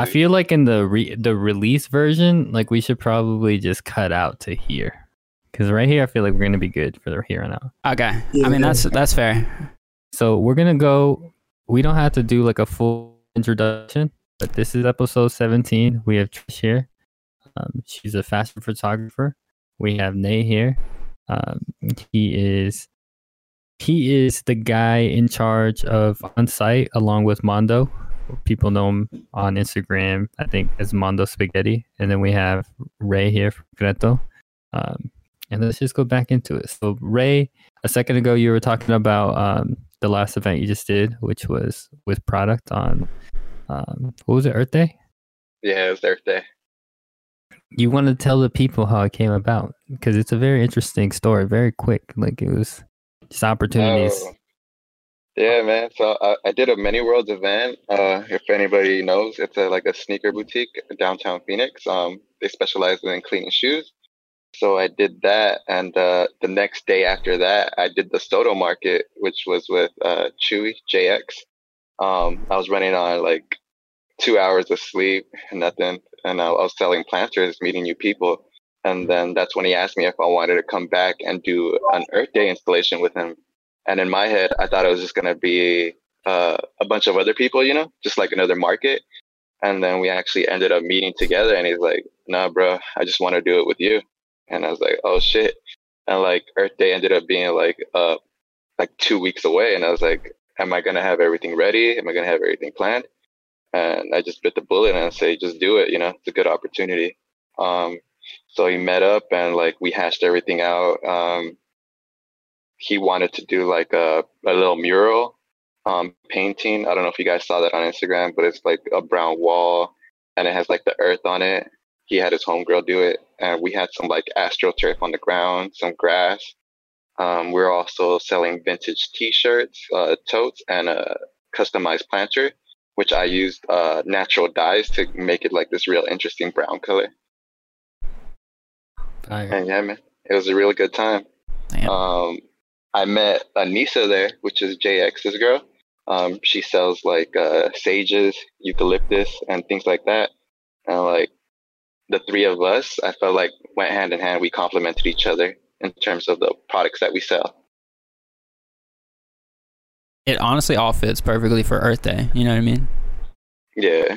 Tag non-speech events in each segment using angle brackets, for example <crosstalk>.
I feel like in the re- the release version, like we should probably just cut out to here, because right here I feel like we're gonna be good for the here and out. Okay. Yeah, I mean that's that's fair. So we're gonna go. We don't have to do like a full introduction, but this is episode 17. We have Trish here. Um, she's a fashion photographer. We have Nate here. Um, he is he is the guy in charge of Onsight along with Mondo. People know him on Instagram, I think, as Mondo Spaghetti. And then we have Ray here from Kreto. Um, and let's just go back into it. So Ray, a second ago you were talking about um, the last event you just did, which was with product on um, what was it, Earth Day? Yeah, it was Earth Day. You want to tell the people how it came about because it's a very interesting story, very quick. Like it was just opportunities. Oh. Yeah, man. So I, I did a Many Worlds event. Uh, if anybody knows, it's a, like a sneaker boutique downtown Phoenix. Um, they specialize in cleaning shoes. So I did that, and uh, the next day after that, I did the Soto Market, which was with uh, Chewy JX. Um, I was running on like two hours of sleep, nothing, and I, I was selling planters, meeting new people. And then that's when he asked me if I wanted to come back and do an Earth Day installation with him. And in my head, I thought it was just gonna be uh, a bunch of other people, you know, just like another market. And then we actually ended up meeting together, and he's like, "Nah, bro, I just want to do it with you." And I was like, "Oh shit!" And like Earth Day ended up being like uh like two weeks away, and I was like, "Am I gonna have everything ready? Am I gonna have everything planned?" And I just bit the bullet and I say, "Just do it." You know, it's a good opportunity. Um, so he met up and like we hashed everything out. Um, he wanted to do like a, a little mural um, painting. I don't know if you guys saw that on Instagram, but it's like a brown wall and it has like the earth on it. He had his homegirl do it, and we had some like astroturf on the ground, some grass. Um, we're also selling vintage T-shirts, uh, totes, and a customized planter, which I used uh, natural dyes to make it like this real interesting brown color. Fire. And yeah, man, it was a really good time. Um, I met Anissa there, which is JX's girl. Um, she sells like uh, sages, eucalyptus, and things like that. And like the three of us, I felt like went hand in hand. We complemented each other in terms of the products that we sell. It honestly all fits perfectly for Earth Day. You know what I mean? Yeah,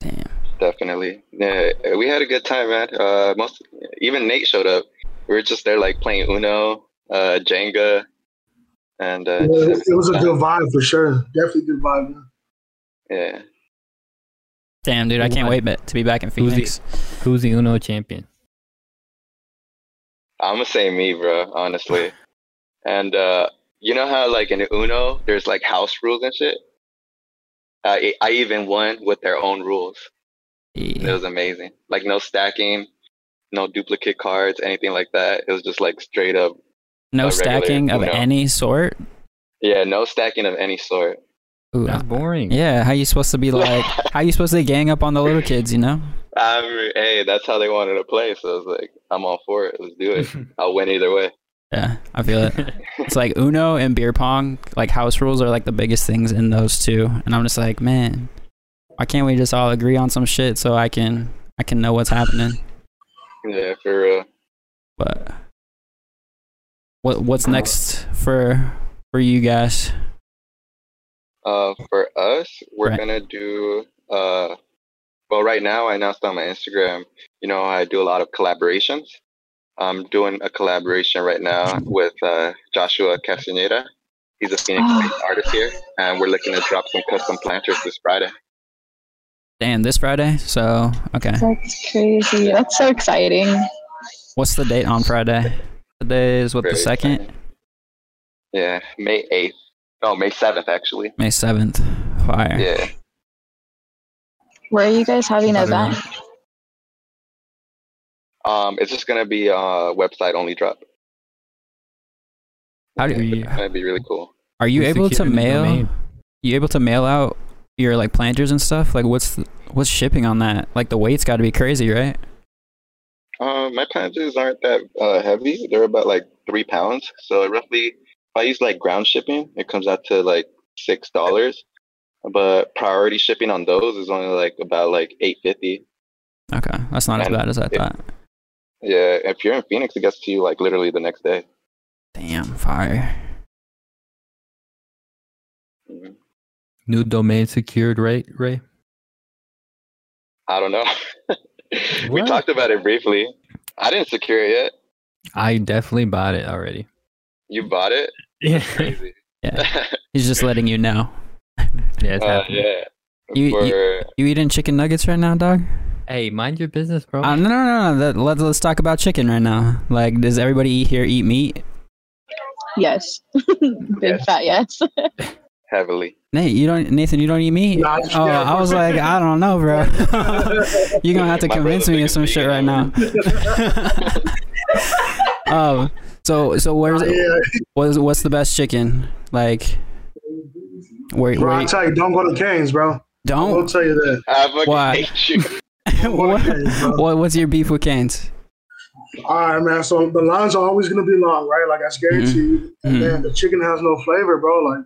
Damn. definitely. Yeah, we had a good time, man. Uh, most even Nate showed up. We were just there like playing Uno, uh, Jenga, and uh, Yeah, it was a <laughs> good vibe for sure. Definitely good vibe. Man. yeah. Damn, dude, I can't wait ba- to be back in Who's the- Phoenix. Who's the Uno champion? I'm gonna say me, bro. Honestly, and uh, you know how like in Uno, there's like house rules and shit. I I even won with their own rules. It was amazing. Like no stacking, no duplicate cards, anything like that. It was just like straight up. No a regular stacking of Uno. any sort. Yeah, no stacking of any sort. Ooh, That's boring. yeah, how you supposed to be like? <laughs> how you supposed to gang up on the little kids? You know? I mean, hey, that's how they wanted to play. So I was like, I'm all for it. Let's do it. <laughs> I'll win either way. Yeah, I feel it. <laughs> it's like Uno and beer pong, like house rules are like the biggest things in those two. And I'm just like, man, why can't we just all agree on some shit so I can I can know what's happening? Yeah, for real. But what what's next for for you guys? Uh, for us, we're Right. gonna do. Uh, well, right now I announced on my Instagram. You know, I do a lot of collaborations. I'm doing a collaboration right now with uh, Joshua Castaneda. He's a Phoenix-based <sighs> artist here, and we're looking to drop some custom planters this Friday. Damn, this Friday. So okay, That's crazy. That's so exciting. what's the date on Friday? Today is what the second, exciting. Yeah, May eighth. No, May seventh actually. May seventh. Fire. Yeah. Where are you guys having I an event? Um, it's just gonna be a website only drop. How do Are you, you- It's gonna be really cool. are you Who's able to mail? You able to mail out your like planters and stuff? Like what's the, what's shipping on that? Like the weight's got to be crazy, right? Um, my planters aren't that uh, heavy. They're about like three pounds. So roughly, if I use like ground shipping, it comes out to like six dollars. but priority shipping on those is only like about like eight fifty. Okay, that's not as bad as I thought. Yeah, if you're in Phoenix, it gets to you like literally the next day. Damn, fire. New domain secured, right, Ray? I don't know. <laughs> we talked about it briefly. I didn't secure it yet. I definitely bought it already. You bought it? Yeah, <laughs> Yeah, <laughs> he's just letting you know. yeah, it's uh, happening. yeah. You- For, You eating chicken nuggets right now, dog? Hey, mind your business, bro. Uh, no, no, no. no. That, let's let's talk about chicken right now. Like, does everybody eat here eat meat? Yes. Big Yes. fat yes. heavily. Nate, you don't. Nathan, you don't eat meat. Nah, oh, yeah. I was like, I don't know, bro. <laughs> You're gonna have to My convince me of some shit right now. <laughs> um. So so where's yeah, what's what's the best chicken? Like, where bro, where I tell you, don't go to Canes, bro. Don't. I'll tell you that. I fucking Why? hate you. <laughs> What, Canes, what what's your beef with Canes? All right, man. So the lines are always gonna be long, right? Like that's guaranteed. Mhm. And then the chicken has no flavor, bro. Like,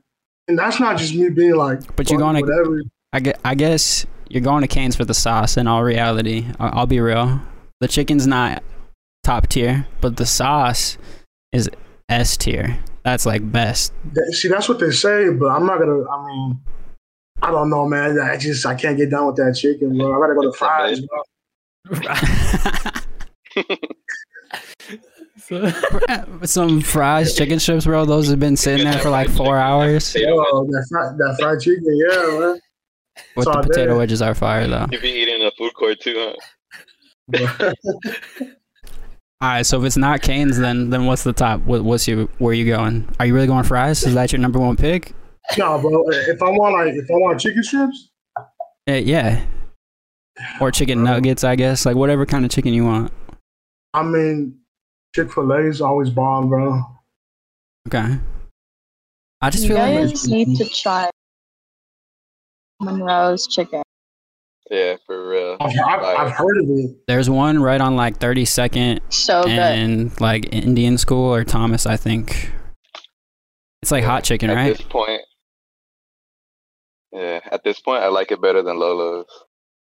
and that's not just me being like, But you're fuck gonna- I guess, I guess you're going to Canes for the sauce. In all reality, I'll, I'll be real. The chicken's not top tier, but the sauce is S tier. That's like best. See, that's what they say, but I'm not gonna. I mean, I don't know, man. I just I can't get down with that chicken, bro. I gotta go to Fry's, bro. <laughs> <laughs> <laughs> So- <laughs> Some fries, chicken strips, bro. Those have been sitting there for like four hours. Yo, that fried, that fried chicken, yeah, man. With It's the all potato there. wedges are fire though. You be eating in a food court too, huh? <laughs> All right, so if it's not Canes, then then what's the top? What, what's your where are you going? Are you really going Fry's? Is that your number one pick? no, bro. If I want like, if I want chicken strips, Uh, yeah. Or chicken nuggets, I guess. Like whatever kind of chicken you want. I mean, Chick Fil A's always bomb, bro. Okay. I just You feel like guys need to try Monroe's chicken. Yeah, for real. I've, I've, I've heard of it. there's one right on like 32nd So good. and like Indian School or Thomas, I think. It's like hot chicken, at right? At this point, yeah, at this point, I like it better than Lolo's.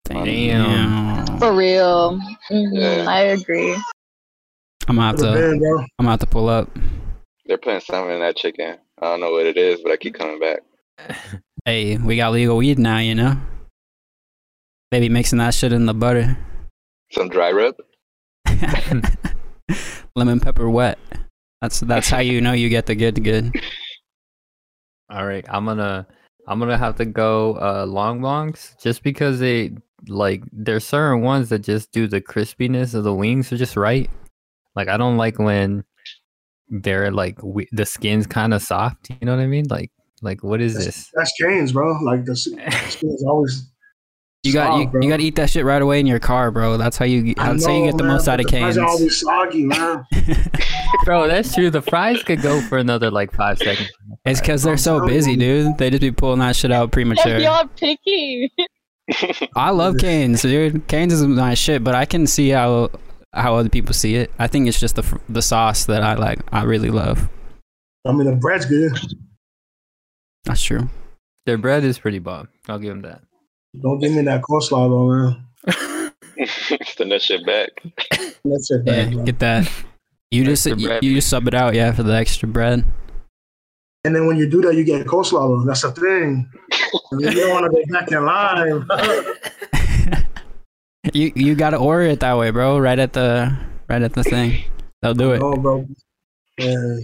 Damn. For real. hmm Yeah. I agree. I'm gonna have to been, bro. I'm gonna have to pull up. They're putting something in that chicken. I don't know what it is, but I keep coming back. <sighs> Hey, we got legal weed now, you know? They be mixing that shit in the butter. Some dry rub. <laughs> Lemon pepper wet. That's that's how you know you get the good good. <laughs> All right, I'm gonna I'm gonna have to go uh Long Wongs just because they like there's certain ones that just do the crispiness of the wings are just right. Like I don't like when they're like we, the skin's kind of soft. You know what I mean? Like like what is this? That's Canes, bro. Like the <laughs> skin's always. You got soft, you, bro. you got to eat that shit right away in your car, bro. That's how you I that's how you know, get the man, most but out of the fries Canes. are always soggy, man. <laughs> Bro, that's true. The fries could go for another like five seconds. It's because they're so busy, dude. They just be pulling that shit out premature. Y'all picky. I love <laughs> Canes, dude. Canes is my shit, but I can see how how other people see it. I think it's just the the sauce that I like. I really love. I mean, the bread's good. That's true. Their bread is pretty bomb. I'll give them that. Don't give me that coleslaw, though, man. <laughs> Send that shit back. That's it, Yeah, get that. You just Extra you, bread. you just sub it out, yeah, for the extra bread. And then when you do that, you get coleslaw. Though. That's the thing. you don't want to go back in line. <laughs> you you gotta order it that way, bro. Right at the right at the thing. They'll do it. No, bro. Yeah.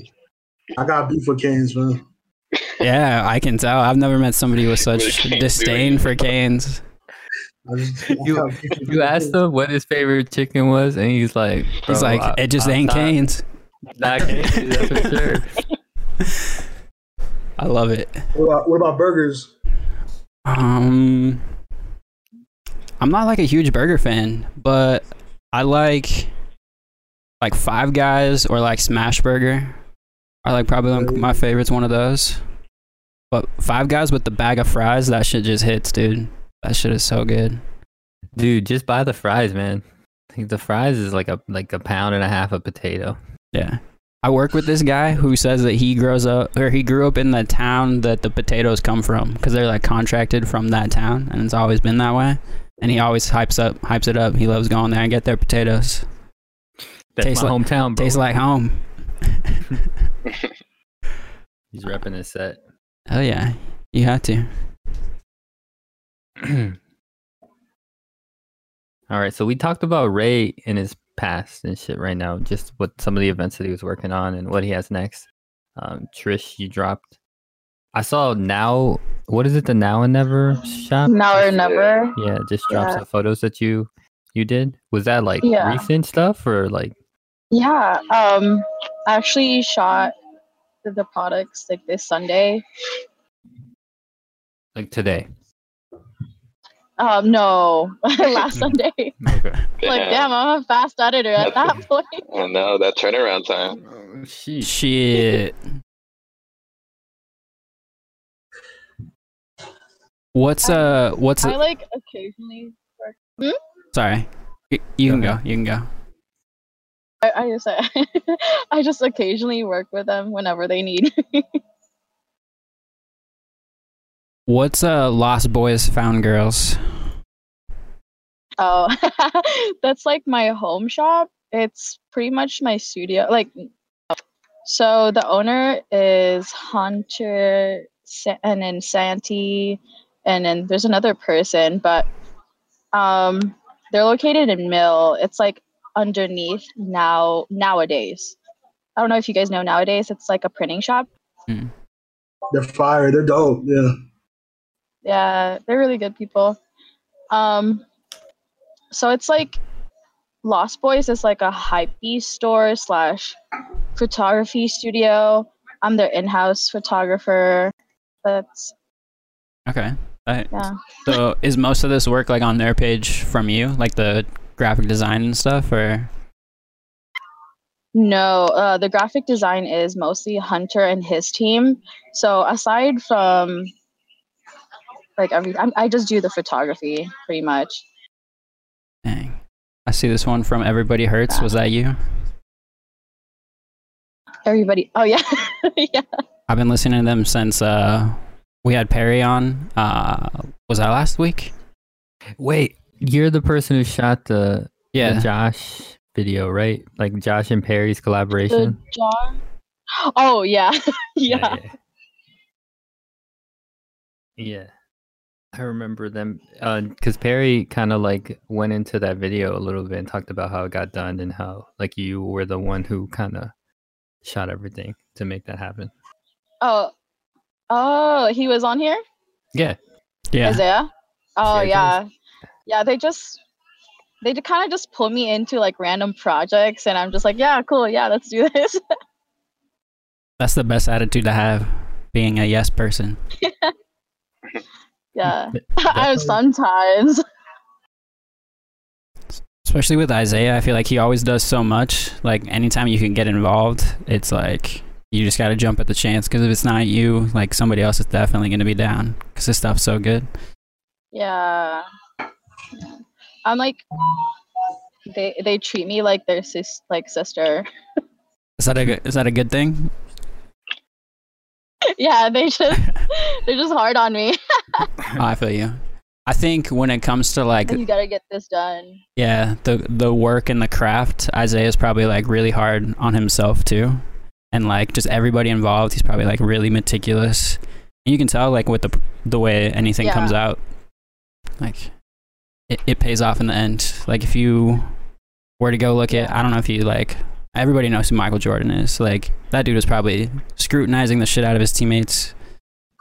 I got beef with Canes, man. Yeah, I can tell. I've never met somebody with With such Cane's disdain for Canes. Just, You- got beef with You asked him what his favorite chicken was, and he's like, He's like, I- it just I'm ain't not- Canes. Not Canes, that's for sure. <laughs> I love it. What about, what about burgers? Um, I'm not like a huge burger fan, but I like like Five Guys or like Smash Burger. Are like probably my favorites. One of those. But Five Guys with the bag of fries, that shit just hits, dude. That shit is so good. Dude, just buy the fries, man. I think the fries is like a like a pound and a half of potato. Yeah. I work with this guy who says that he grows up or he grew up in the town that the potatoes come from because they're like contracted from that town and it's always been that way. And he always hypes up, hypes it up. He loves going there and get their potatoes. That's Tastes my like- hometown, bro. Tastes like home. <laughs> He's repping his set. Oh yeah, you have to. <clears throat> All right, so we talked about Ray in his past and shit right now, just what some of the events that he was working on and what he has next. Um, Trish, you dropped. I saw now. What is it? The Now and Never shop. Now or never. Yeah, just dropped Yeah. some photos that you you did. Was that like Yeah. recent stuff or like? Yeah. Um, I actually shot the, the products like this Sunday. Like today. Um, no, <laughs> last <laughs> Sunday. Okay. <laughs> like, damn, I'm a fast editor at that point. I know that turnaround time. Oh, sheesh. Shit. What's uh? What's I like occasionally. sorry? Y- You can Go go. You can go. I, I just <laughs> I just occasionally work with them whenever they need. Me. What's uh? Lost Boys Found Girls. Oh, <laughs> that's like my home shop. It's pretty much my studio. Like, so the owner is Hunter, and then Santi, and then there's another person, but um, they're located in Mill. It's like underneath now nowadays. I don't know if you guys know nowadays. It's like a printing shop. Mm. They're fire. They're dope. Yeah. Yeah, they're really good people. Um, so it's like Lost Boys is like a hype store slash photography studio. I'm their in-house photographer. That's Okay. Uh, yeah. so is most of this work like on their page from you, like the graphic design and stuff, or No, uh, the graphic design is mostly Hunter and his team. So aside from like every, I'm, I just do the photography pretty much. dang? I see this one from Everybody Hurts. Was that you? Everybody, oh yeah, <laughs> yeah. I've been listening to them since uh we had Perry on. Uh, was that last week? Wait, you're the person who shot the, the Yeah. Josh video, right? Like Josh and Perry's collaboration. John. Oh <laughs> yeah, yeah. Yeah. Yeah. I remember them because Perry kind of like went into that video a little bit and talked about how it got done and how like you were the one who kind of shot everything to make that happen. Oh, oh, he was on here, Yeah. Yeah. Isaiah. Oh Yeah, yeah, yeah. They just they kind of just pull me into like random projects, and I'm just like, yeah, cool, yeah, let's do this. <laughs> That's the best attitude to have, being a yes person. yeah, <laughs> <laughs> I sometimes. Especially with Isaiah, I feel like he always does so much. Like anytime you can get involved, it's like you just got to jump at the chance because if it's not you, like somebody else is definitely going to be down because this stuff's so good. Yeah. yeah. I'm like, they they treat me like their sis like sister. Is that a good, is that a good thing? <laughs> yeah, they just <laughs> they're just hard on me. Oh, I feel you. I think when it comes to like you gotta get this done. yeah the the work and the craft, Isaiah's probably like really hard on himself too, and like just everybody involved. He's probably like really meticulous. And you can tell like with the the way anything Yeah. comes out, like it, it pays off in the end. Like if you were to go look at, I don't know if you like. Everybody knows who Michael Jordan is. Like that dude was probably scrutinizing the shit out of his teammates.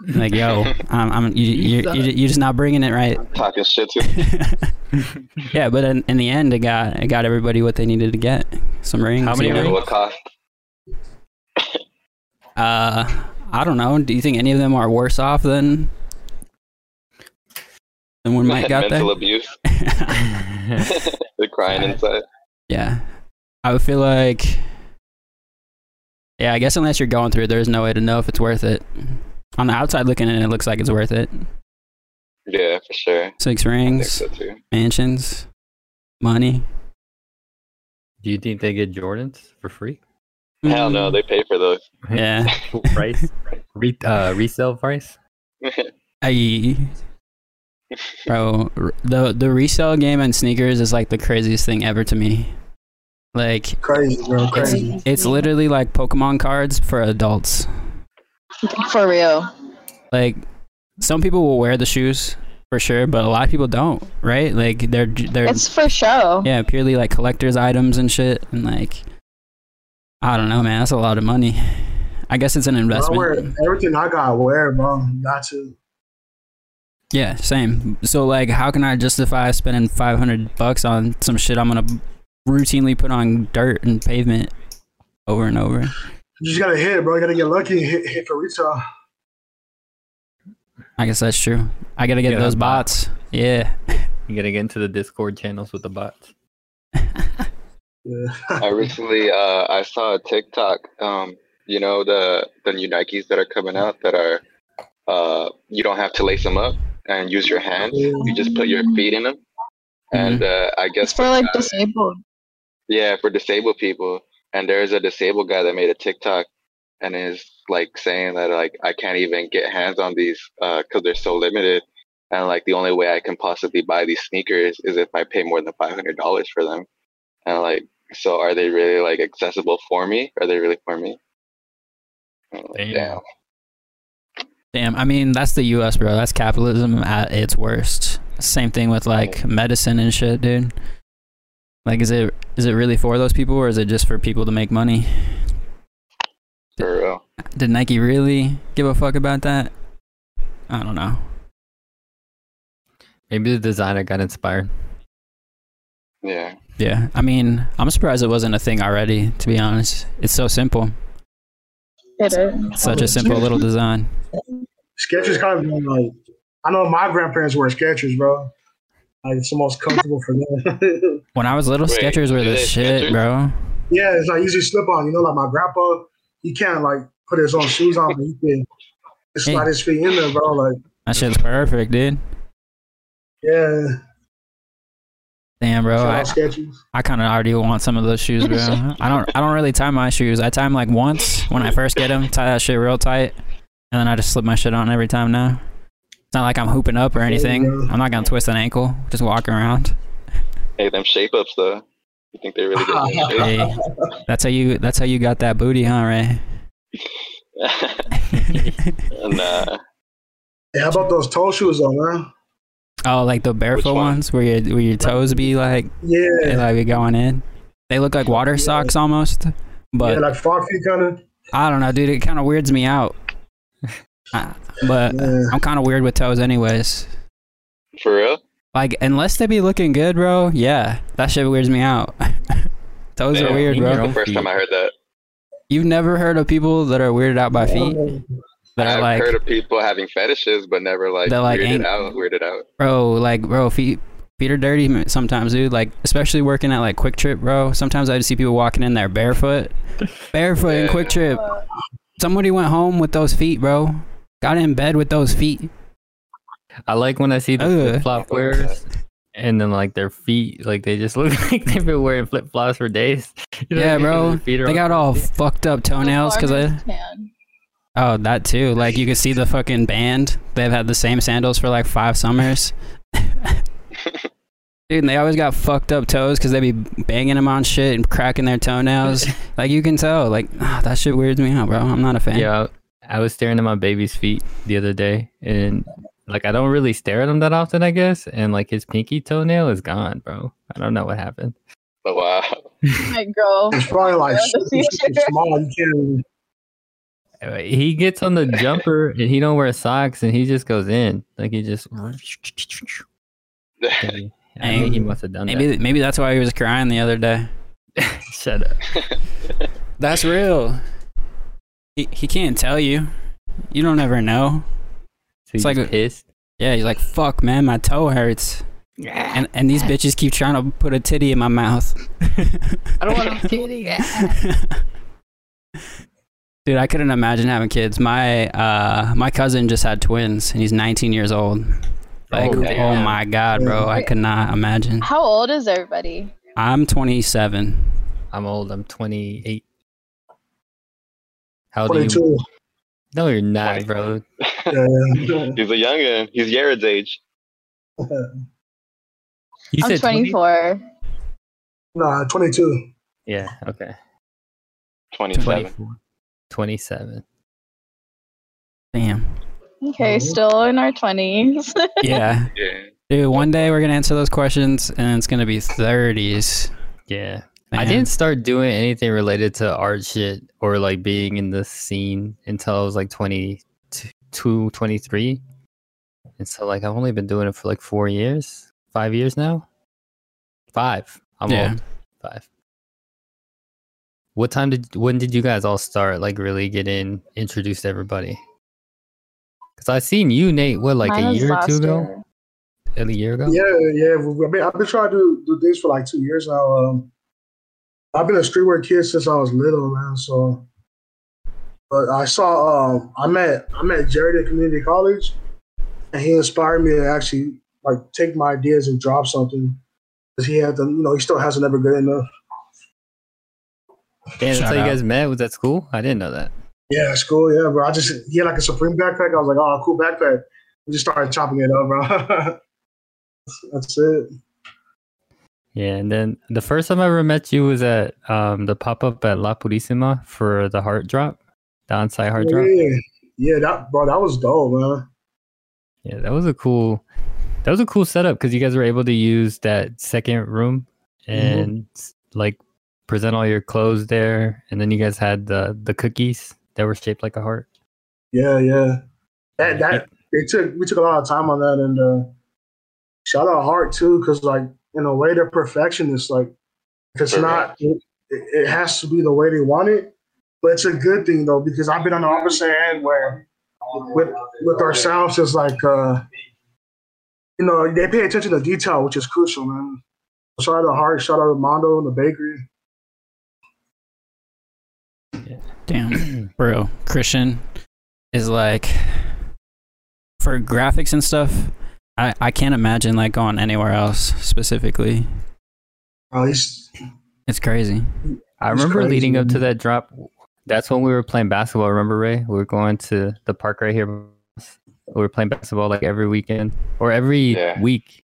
Like, yo, <laughs> I'm, I'm you, you, you, you're just not bringing it right. <laughs> Talking shit to <laughs> yeah, but in, in the end, it got it got everybody what they needed to get. Some rings. How many you you know? know what cost. Uh, I don't know. Do you think any of them are worse off than than when Mike got Mental there? abuse. <laughs> <laughs> They're crying inside. yeah, I would feel like. Yeah, I guess unless you're going through, it, there's no way to know if it's worth it. On the outside looking in, it looks like it's worth it. Yeah, for sure. Six rings, so mansions, money. Do you think they get Jordans for free? Hell no, they pay for those. Yeah. Full <laughs> price, Re- uh, resale price. <laughs> I, bro, the the resale game and sneakers is like the craziest thing ever to me. Like Crazy, bro. Crazy. it's literally like Pokemon cards for adults. For real. Like some people will wear the shoes for sure, but a lot of people don't, right? Like they're they're It's for show. yeah, purely like collector's items and shit and like I don't know, man, that's a lot of money. I guess it's an Bro, I wear investment. everything I got. Wear, bro. You got to. Yeah, same. So like how can I justify spending 500 bucks on some shit I'm going to routinely put on dirt and pavement over and over? You just gotta hit, bro. You gotta get lucky and hit, hit for retail. I guess that's true. I got to get Yeah, those bot. bots. Yeah. You gotta get into the Discord channels with the bots. <laughs> Yeah. I recently uh, I saw a TikTok. Um, you know the the new Nikes that are coming out that are uh, you don't have to lace them up and use your hands. You just put your feet in them, and uh, I guess It's for like disabled. Yeah, for disabled people. And there's a disabled guy that made a TikTok and is like saying that like I can't even get hands on these because they're so limited. And like the only way I can possibly buy these sneakers is if I pay more than five hundred dollars for them. And like, so are they really like accessible for me? Are they really for me? I'm Damn. Damn. Damn, I mean, that's the US, bro. That's capitalism at its worst. Same thing with like medicine and shit, dude. Like is it is it really for those people or is it just for people to make money? For real. Did Nike really give a fuck about that? I don't know. Maybe the designer got inspired. Yeah. Yeah, I mean, I'm surprised it wasn't a thing already. To be honest, it's so simple. It is. Such a simple little design. Skechers kind of been like I know my grandparents wear Skechers, bro. Like it's the most comfortable for them. <laughs> When I was little, Wait, Skechers were the shit, Skechers? bro. yeah, it's like easy slip on. You know, like my grandpa, he can't like put his own shoes on, but he can slide his feet in there, bro. Like, That shit's perfect, dude. yeah, Damn, bro. I. I kind of already want some of those shoes, bro. <laughs> I don't. I don't really tie my shoes. I tie them like once when I first get them. Tie that shit real tight, and then I just slip my shit on every time now. It's not like I'm hooping up or anything. I'm not gonna twist an ankle. Just walking around. Hey, them shape ups though. You think they really get <laughs> in shape? Hey, that's how you. That's how you got that booty, huh, Ray? <laughs> nah. Hey, how about those toe shoes though, man? Oh, like the barefoot one? ones where your where your toes be like Yeah, they like be going in. They look like water socks almost, but yeah, like frog feet kind of. I don't know, dude. It kind of weirds me out. <laughs> But Yeah. I'm kind of weird with toes, anyways. For real? Like, unless they be looking good, bro. Yeah, that shit weirds me out. <laughs> toes are Damn, weird, in your bro. own- First time I heard that. You've never heard of people that are weirded out by feet? That I've like, heard of people having fetishes, but never like, They're, like, weirded out. Weirded out. bro, like, bro, feet. Feet are dirty sometimes, dude. Like, especially working at like QuikTrip, bro. Sometimes I just see people walking in there barefoot, <laughs> barefoot in QuikTrip. Somebody went home with those feet, bro. Got in bed with those feet. I like when I see the flip flop wearers and then like their feet, like they just <laughs> look like they've been wearing flip flops for days. <laughs> You know Yeah, I mean? bro. Their feet They got all fucked up toenails because I. Farmers tan. Oh, that too. Like you can see the fucking band. They've had the same sandals for like five summers. <laughs> Dude, and they always got fucked up toes because they'd be banging them on shit and cracking their toenails. <laughs> like you can tell. Like ah, that shit weirds me out, bro. I'm not a fan. Yeah, I was staring at my baby's feet the other day, and like I don't really stare at him that often, I guess. And like his pinky toenail is gone, bro. I don't know what happened. Oh, wow. Might <laughs> grow. It's probably like Yeah, the super, super small. You can't. Uh, He gets on the <laughs> jumper and he don't wear socks, and he just goes in like he just. <laughs> I think he must have done Maybe maybe that's why he was crying the other day. <laughs> Shut up. That's real. He he can't tell you. You don't ever know. So It's he's like like pissed. Yeah, he's like, "Fuck, man, my toe hurts." Yeah. And and these bitches keep trying to put a titty in my mouth. I don't want a kitty. Dude, I couldn't imagine having kids. My uh my cousin just had twins and he's 19 years old. Like, Oh, oh, my god, bro, I could not imagine. How old is everybody? I'm 27. I'm old. I'm 28. How old are you? 22. No, you're not, 20. bro. <laughs> Yeah, yeah. <laughs> He's a youngin. He's Yared's age. <laughs> You I'm said 20? 24. nah, 22. Yeah. Okay. 27. 24. 27. Damn. Okay, still in our 20s. <laughs> Yeah. Yeah. Dude, one day we're gonna answer those questions and it's gonna be thirties. Yeah. I didn't start doing anything related to art shit or like being in the scene until I was like 22, 23. And so like I've only been doing it for like four years, five years now. Five. I'm Yeah. old. Five. What time did when did you guys all start like really get in introduced to everybody? Because I seen you, Nate, what like Mine a year or two ago? year. A year ago? Yeah, yeah. I mean, I've been trying to do, do this for like two years now. Um, I've been a streetwear kid since I was little, man. So, but I saw, um, I met, I met Jared at community college, and he inspired me to actually like take my ideas and drop something. Cause he had them, you know, he still hasn't ever good enough. Damn, that's Shout how you guys met? Was that school? I didn't know that. Yeah, school. Yeah, bro. I just he had like a Supreme backpack. I was like, oh, cool backpack. We just started chopping it up, bro. <laughs> That's it. Yeah, and then the first time I ever met you was at um, the pop up at La Purísima for the heart drop, the Onsight heart drop. Yeah, yeah, that bro, that was dope, man. Yeah, that was a cool, that was a cool setup because you guys were able to use that second room and like present all your clothes there, and then you guys had the the cookies that were shaped like a heart. Yeah, yeah. That that they took we took a lot of time on that and uh shout out Heart too, because like in a way they're perfectionists. Like if it's not it, it has to be the way they want it. But it's a good thing though, because I've been on the opposite end where with with ourselves it's like uh you know, they pay attention to detail, which is crucial, man. Shout out to Hart, shout out to Mondo and the bakery. Damn, bro. Christian is like for graphics and stuff. I I can't imagine like going anywhere else specifically. Uh, he's It's crazy. I It's remember leading up to that drop. That's when we were playing basketball. Remember, Ray? We were going to the park right here. We were playing basketball like every weekend or every Yeah. week.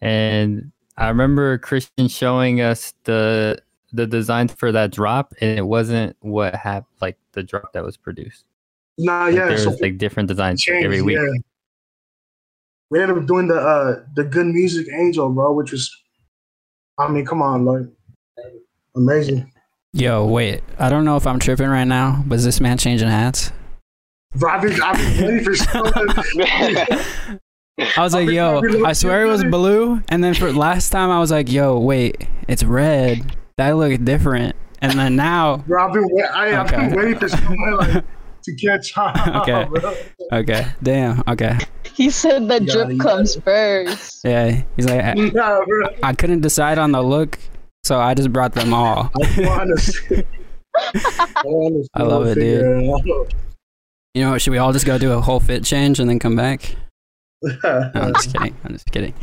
And I remember Christian showing us the the design for that drop, and it wasn't what happened, like the drop that was produced. nah, Like, yeah. there's so like different designs changed, every week. yeah. We ended up doing the uh the good music angel, bro, which was I mean, come on, like amazing. Yo, wait. I don't know if I'm tripping right now, but is this man changing hats? Bro, I've been, I've been waiting for something. <laughs> <laughs> I was like, yo, I swear it was blue, and then for last time I was like, yo, wait, it's red. That looked different. And then now, <laughs> Bro, I've been, wait, I, I've been waiting for someone like to catch <laughs> on. <laughs> Okay. bro. okay, damn, okay, He said the You drip gotta- comes first. yeah. He's like, I, Nah, bro. I couldn't decide on the look, so I just brought them all. I want to see. I, love it, dude. You know what? Should we all just go do a whole fit change and then come back? No, I'm just kidding. I'm just kidding.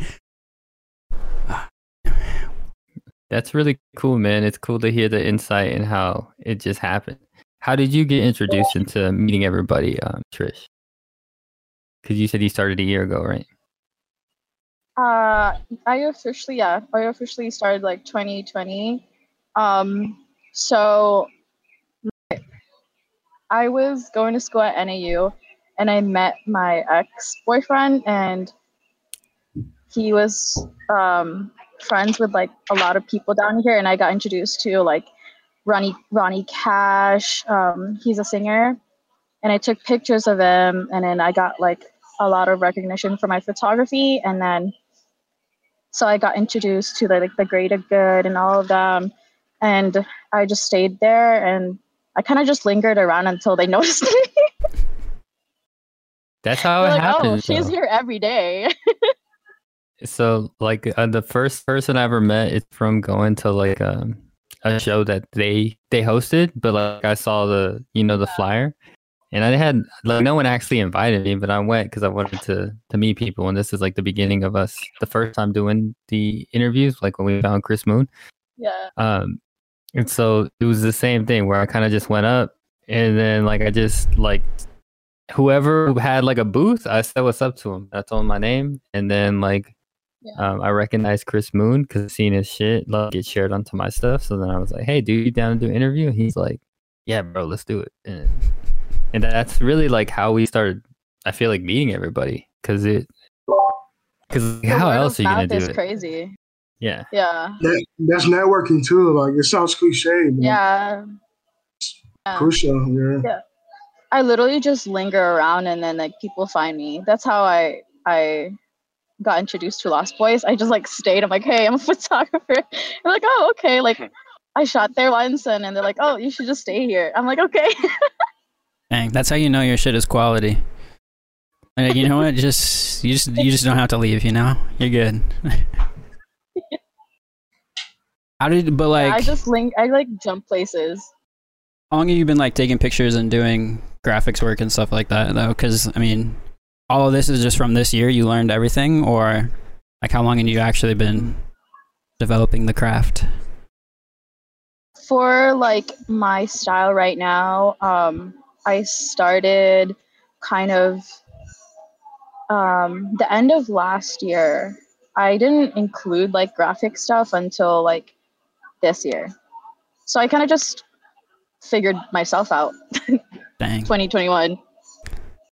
That's really cool, man. It's cool to hear the insight and how it just happened. How did you get introduced into meeting everybody, um, Trish? Because you said you started a year ago, right? Uh, I officially, yeah, I officially started like 2020. Um, so I was going to school at NAU and I met my ex boyfriend, and he was um, friends with like a lot of people down here, and I got introduced to like Ronnie Ronnie Cash. Um, he's a singer, and I took pictures of him, and then I got like a lot of recognition for my photography, and then so I got introduced to the, like the greater good and all of them, and I just stayed there, and I kind of just lingered around until they <laughs> noticed me. That's how it like, oh, happens. she's though. here every day. <laughs> So, like, uh, the first person I ever met is from going to like um, a show that they they hosted, but like I saw the you know the flyer, and I had like no one actually invited me, but I went because I wanted to to meet people, and this is like the beginning of us the first time doing the interviews, like when we found Chris Moon. yeah. Um, and so it was the same thing where I kind of just went up and then like I just like whoever had like a booth, I said what's up to him. I told him my name, and then like Yeah. um, I recognized Chris Moon because seeing his shit like get shared onto my stuff. So then I was like, "Hey, dude, you down to do an interview?" And he's like, "Yeah, bro, let's do it." And, and that's really like how we started. I feel like meeting everybody because it because The how else are you gonna do it? crazy. Yeah, Yeah. That, that's networking too. Like it sounds cliche, but Yeah. Yeah. crucial. Yeah. Yeah. I literally just linger around and then like people find me. That's how I I got introduced to Lost Boys. I just like stayed. I'm like, hey, I'm a <laughs> photographer. They're like, oh, okay. Like hmm. I shot there once and, and they're like, oh, you should just stay here. I'm like, okay. <laughs> Dang, that's how you know your shit is quality. Like, you know what? <laughs> Just you just you just don't have to leave. You know, you're good. how did? But like, I just link. I like jump places. how long have you been like taking pictures and doing graphics work and stuff like that though? Because I mean, all of this is just from this year. You learned everything, or like how long have you actually been developing the craft? For like my style right now, um, I started kind of um, the end of last year. I didn't include like graphic stuff until like this year. So I kind of just figured myself out <laughs> Dang, 2021.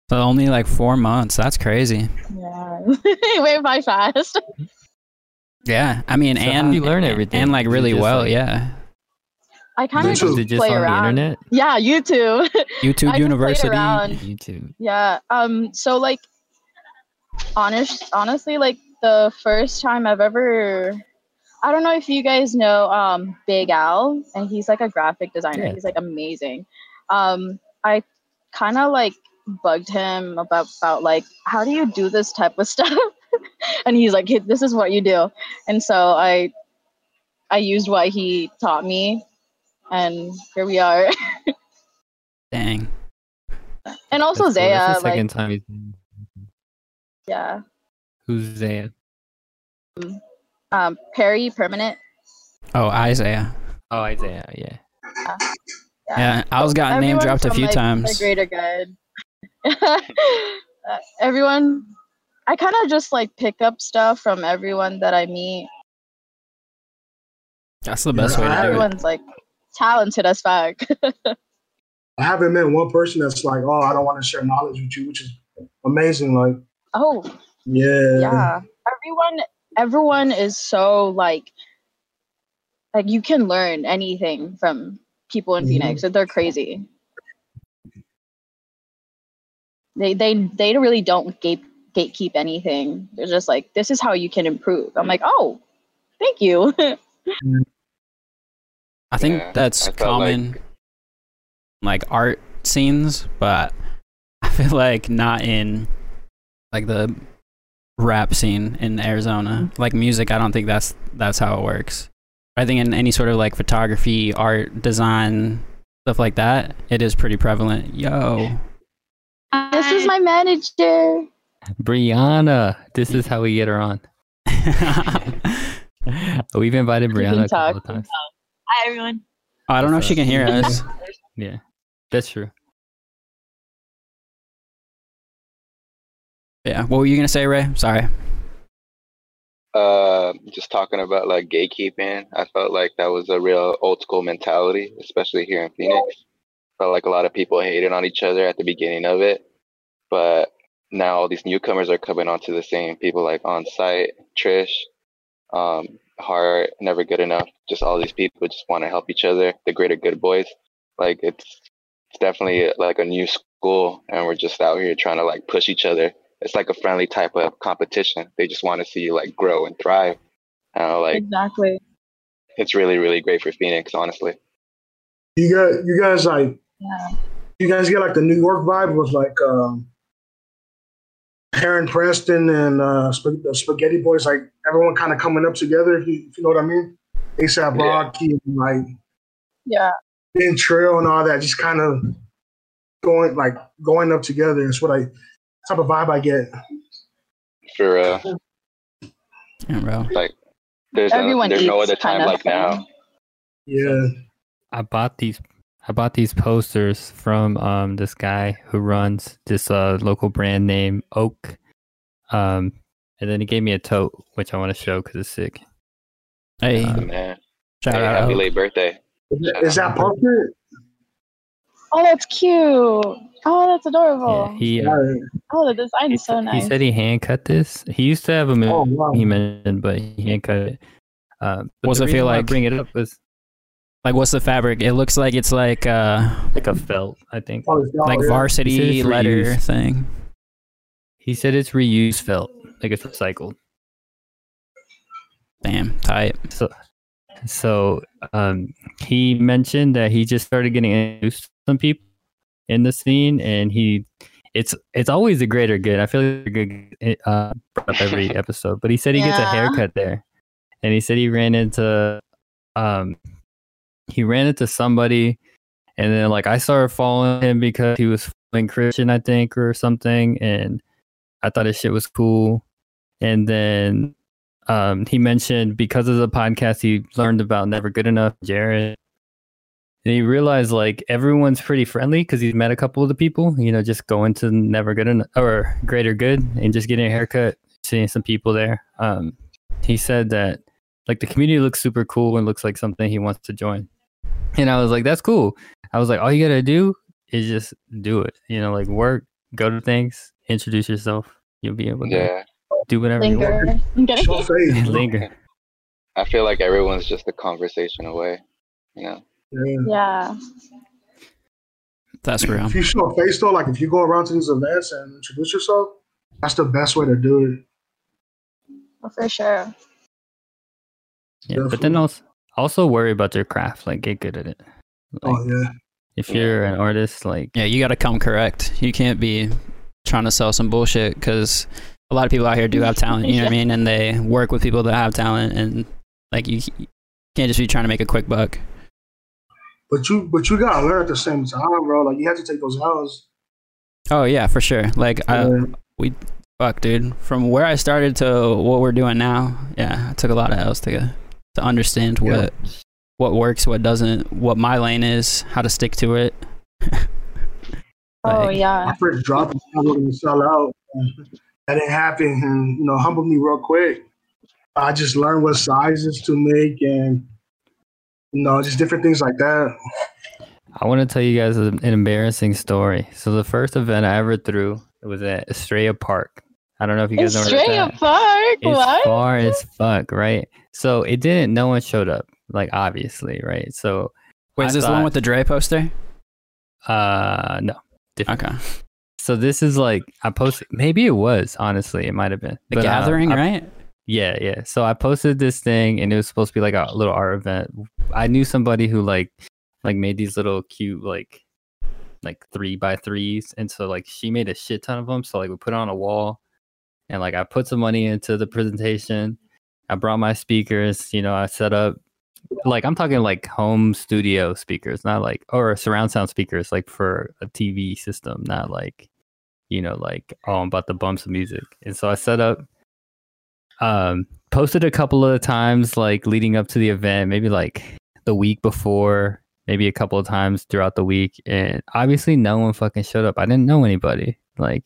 So only like four months. That's crazy. Yeah. <laughs> it went by fast. <laughs> Yeah, I mean, So and you learn everything? and like really well. like- yeah, I kind of just just play on around. the internet? Yeah, YouTube. <laughs> YouTube I just played University. YouTube. Yeah. Um. So like, honest, honestly, like the first time I've ever, I don't know if you guys know, um, Big Al, and he's like a graphic designer. Yeah. He's like amazing. Um, I kind of like bugged him about about like how do you do this type of <laughs> stuff, and he's like, "Hey, this is what you do, and so I, I used what he taught me, and here we are. <laughs> Dang. and also That's cool. Zaya, That's the like, second time he's. yeah. Who's Zaya? Um, Perry Permanent. Oh, Isaiah. Oh, Isaiah. Yeah. Yeah, yeah I was got name dropped a from, few like, times. The greater good. <laughs> Uh, everyone, I kind of just like pick up stuff from everyone that I meet. That's the best Yeah, way to do it. Everyone's like talented as fuck. <laughs> I haven't met one person that's like, oh, I don't want to share knowledge with you, which is amazing. Like, oh yeah, yeah, everyone, everyone is so like, like you can learn anything from people in Mhm. Phoenix. They're crazy. They they they really don't gate gatekeep anything. They're just like, this is how you can improve. I'm like, oh, thank you. <laughs> I think Yeah, that's I felt like- common, like, art scenes, but <laughs> I feel like not in like the rap scene in Arizona. Like music, I don't think that's that's how it works. I think in any sort of like photography, art, design, stuff like that, it is pretty prevalent. Yo, this is my manager. Brianna. This is how we get her on. <laughs> We've invited Brianna a couple of talk. times. Hi everyone. I don't know if she can hear us. <laughs> Yeah, that's true. Yeah, what were you gonna say, Ray? Sorry. Uh, just talking about like gatekeeping, I felt like that was a real old school mentality, especially here in Phoenix. Felt like a lot of people hated on each other at the beginning of it, but now all these newcomers are coming onto the scene. People like Onsight, Trish, um, Heart, Never Good Enough. Just all these people just want to help each other. The Greater Good Boys, like it's it's definitely like a new school, and we're just out here trying to like push each other it's like a friendly type of competition. They just want to see you like grow and thrive. Uh, like exactly. it's really really great for Phoenix, honestly. You got you guys like Yeah. you guys get like the New York vibe with like um Heron Preston and uh Sp- the Spaghetti Boys, like everyone kind of coming up together. If you, if you know what I mean, ASAP Yeah. Rocky and like Yeah. Been Trill and all that, just kind of going like going up together. It's what I type of vibe I get. For uh, Yeah, bro. like there's a, Everyone there's no other time like now. Yeah, I bought these. I bought these posters from um this guy who runs this uh local brand name Oak. Um, and then he gave me a tote which I want to show because it's sick. Hey, Uh, Man, shout hey, out. happy Oak. late birthday. Is that, is that puppet? Oh, that's cute. Oh, that's adorable. Yeah, he uh, oh, the design is so nice. he said he hand cut this. He used to have a Oh, million wow. he mentioned, but he hand cut it. Um, but What's the it feel reason why I like? Bring it up was Like, what's the fabric? It looks like it's like uh like a felt. I think Oh, like yeah. varsity He said it's letter reused. thing. he said it's reused felt, like it's recycled. Damn, tight. So, so um, he mentioned that he just started getting introduced to some people in the scene, and he, it's it's always the greater good. I feel like a good uh, brought up every <laughs> episode, but he said he gets a haircut there, and he said he ran into, um, he ran into somebody, and then like I started following him because he was following Christian, I think, or something, and I thought his shit was cool, and then um, he mentioned because of the podcast he learned about Never Good Enough, Jared. And he realized like everyone's pretty friendly because he's met a couple of the people, you know, just going to Never Good Enough or Greater Good and just getting a haircut, seeing some people there. Um, he said that like the community looks super cool and looks like something he wants to join. And I was like, that's cool. I was like, all you gotta do is just do it, you know, like work, go to things, introduce yourself. You'll be able to Yeah, do whatever you want. Linger. <laughs> I'm kidding. Show face. bro. Linger. I feel like everyone's just a conversation away. You know. Yeah. Yeah. That's real. If you show a face though, like if you go around to these events and introduce yourself, that's the best way to do it. Oh, for sure. Yeah, but then Definitely. also also worry about your craft. Like get good at it. Oh, like, Oh yeah. if you're an artist, like Yeah, you got to come correct. You can't be trying to sell some bullshit because a lot of people out here do have talent. You know what I mean? And they work with people that have talent, and like you you can't just be trying to make a quick buck. But you but you gotta learn at the same time, bro. Like you have to take those L's. Oh yeah, for sure. Like I, Yeah. fuck, dude. From where I started to what we're doing now, yeah, I took a lot of L's to to understand Yeah. what what works, what doesn't, what my lane is, how to stick to it. <laughs> Oh yeah. my first drop, I was gonna sell out. That didn't happen, and you know, humbled me real quick. I just learned what sizes to make, and you know, just different things like that. I want to tell you guys an an embarrassing story. So the first event I ever threw it was at Estrella Park. I don't know if you guys know where Estrella that's at. Park. It's What? far as fuck, right? So it didn't. No one showed up. Like obviously, right? So Wait, I is this the one with the Dre poster? uh no. Different. Okay, So this is like I posted. Maybe it was honestly. It might have been the But, uh, gathering, I- right? Yeah, yeah. So I posted this thing, and it was supposed to be like a little art event. I knew somebody who like like made these little cute like like three by threes, and so like she made a shit ton of them. So like we put it on a wall, and like I put some money into the presentation. I brought my speakers. You know, I set up like I'm talking like home studio speakers, not like or surround sound speakers, like for a TV system, not like you know like oh I'm about to bump some music. And so I set up um posted a couple of times like leading up to the event maybe like the week before maybe a couple of times throughout the week and obviously no one fucking showed up i didn't know anybody like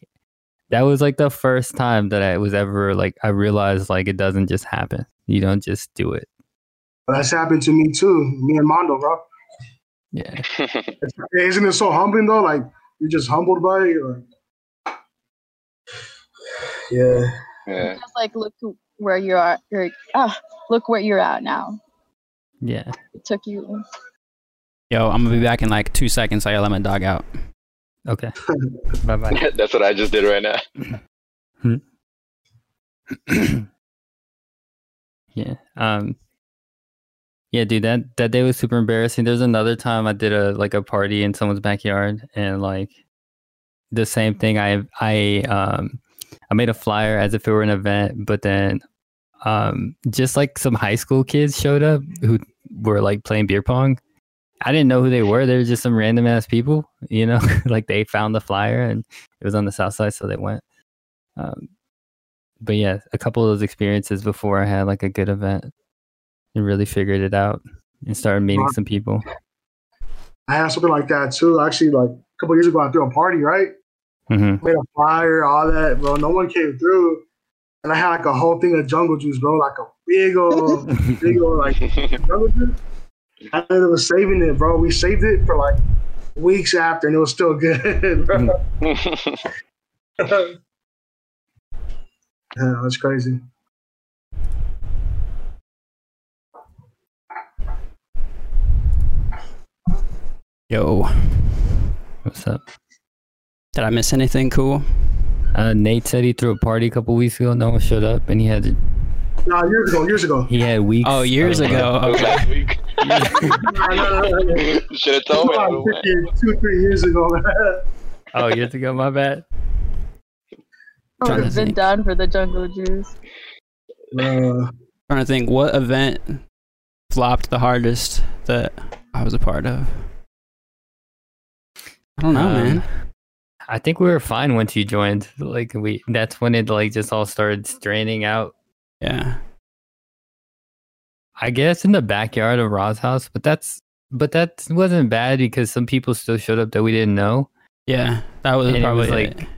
that was like the first time that i was ever like i realized like it doesn't just happen you don't just do it But that's happened to me too. Me and Mondo, bro. yeah <laughs> Isn't it so humbling though? Like you're just humbled by it. Like, <sighs> yeah. yeah. Just like look where you are. You're, ah, look where you're at now. yeah It took you. Yo, I'm gonna be back in like two seconds. I gotta let my dog out. Okay <laughs> bye bye <laughs> That's what I just did right now. <clears throat> yeah. Um yeah, dude, that that day was super embarrassing. There's another time I did a like a party in someone's backyard and like the same thing I I um I made a flyer as if it were an event, but then um just like some high school kids showed up who were like playing beer pong. I didn't know who they were. They were just some random ass people, you know, <laughs> like they found the flyer and it was on the south side so they went. Um but yeah, a couple of those experiences before I had like a good event and really figured it out and started meeting some people. I had something like that too. Actually, like a couple years ago, I threw a party, right? Mm-hmm. Made a flyer, all that, bro. No one came through, and I had like a whole thing of jungle juice, bro. Like a big old, <laughs> big old like jungle juice. I ended up saving it, bro. We saved it for like weeks after, and it was still good, <laughs> bro. yeah, <laughs> that's crazy. Yo, What's up? did I miss anything cool? Uh, Nate said he threw a party a couple weeks ago. No one showed up, and he had No, years ago, years ago. he had weeks. Oh, years of- ago. Okay. Last week. <laughs> Should have told me. I Like would've 50 went. two, three years ago. Oh, years ago. My bad. I Trying would to have been think. down for the jungle juice. uh, trying to think what event flopped the hardest that I was a part of. I don't know, Um, man. I think we were fine once you joined. Like we, that's when it like just all started straining out. Yeah. I guess in the backyard of Ra's house, but that's but that wasn't bad because some people still showed up that we didn't know. Yeah. That was And it probably was like like-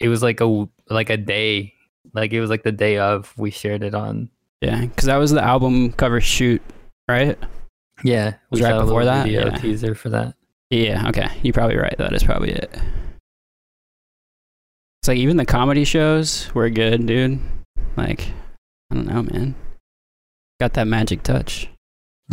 It was like a like a day, like it was like the day of we shared it on. yeah, because that was the album cover shoot, right? Yeah, Was right before that? video Yeah. teaser for that. Yeah. Okay. You're probably right. That is probably it. It's like even the comedy shows were good, dude. Like, I don't know, man. Got that magic touch. <laughs> <laughs>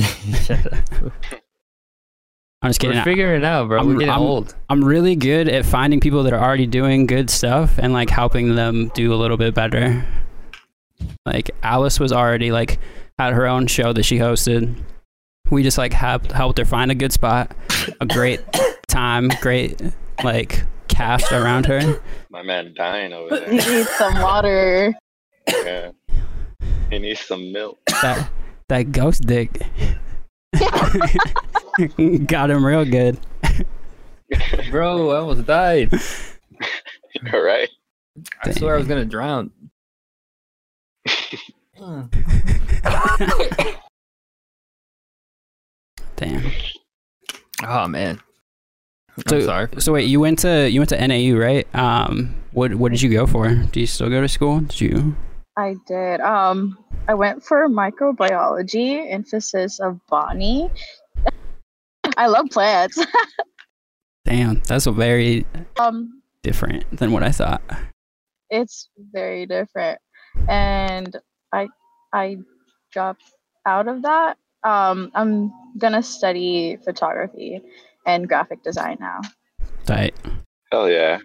I'm just kidding. We're figuring it out, bro. I'm- We're getting I'm- old. I'm really good at finding people that are already doing good stuff and like helping them do a little bit better. Like Alice was already like had her own show that she hosted. We just like helped helped her find a good spot, a great <coughs> time, great like cast around her. My man dying over there. He there. needs some water. Yeah. <laughs> He needs some milk. That that ghost dick <laughs> got him real good. <laughs> Bro, I almost died. All right. I swear I was gonna drown. Damn. Oh man. I'm So- sorry. So wait, you went to you went to NAU, right? Um, what what did you go for? Do you still go to school? Did you? I did. Um, I went for microbiology, emphasis of botany. I love plants. Damn, that's a very <laughs> um, different than what I thought. it's very different, and I I dropped out of that. Um, I'm gonna study photography and graphic design now. Right. Hell yeah.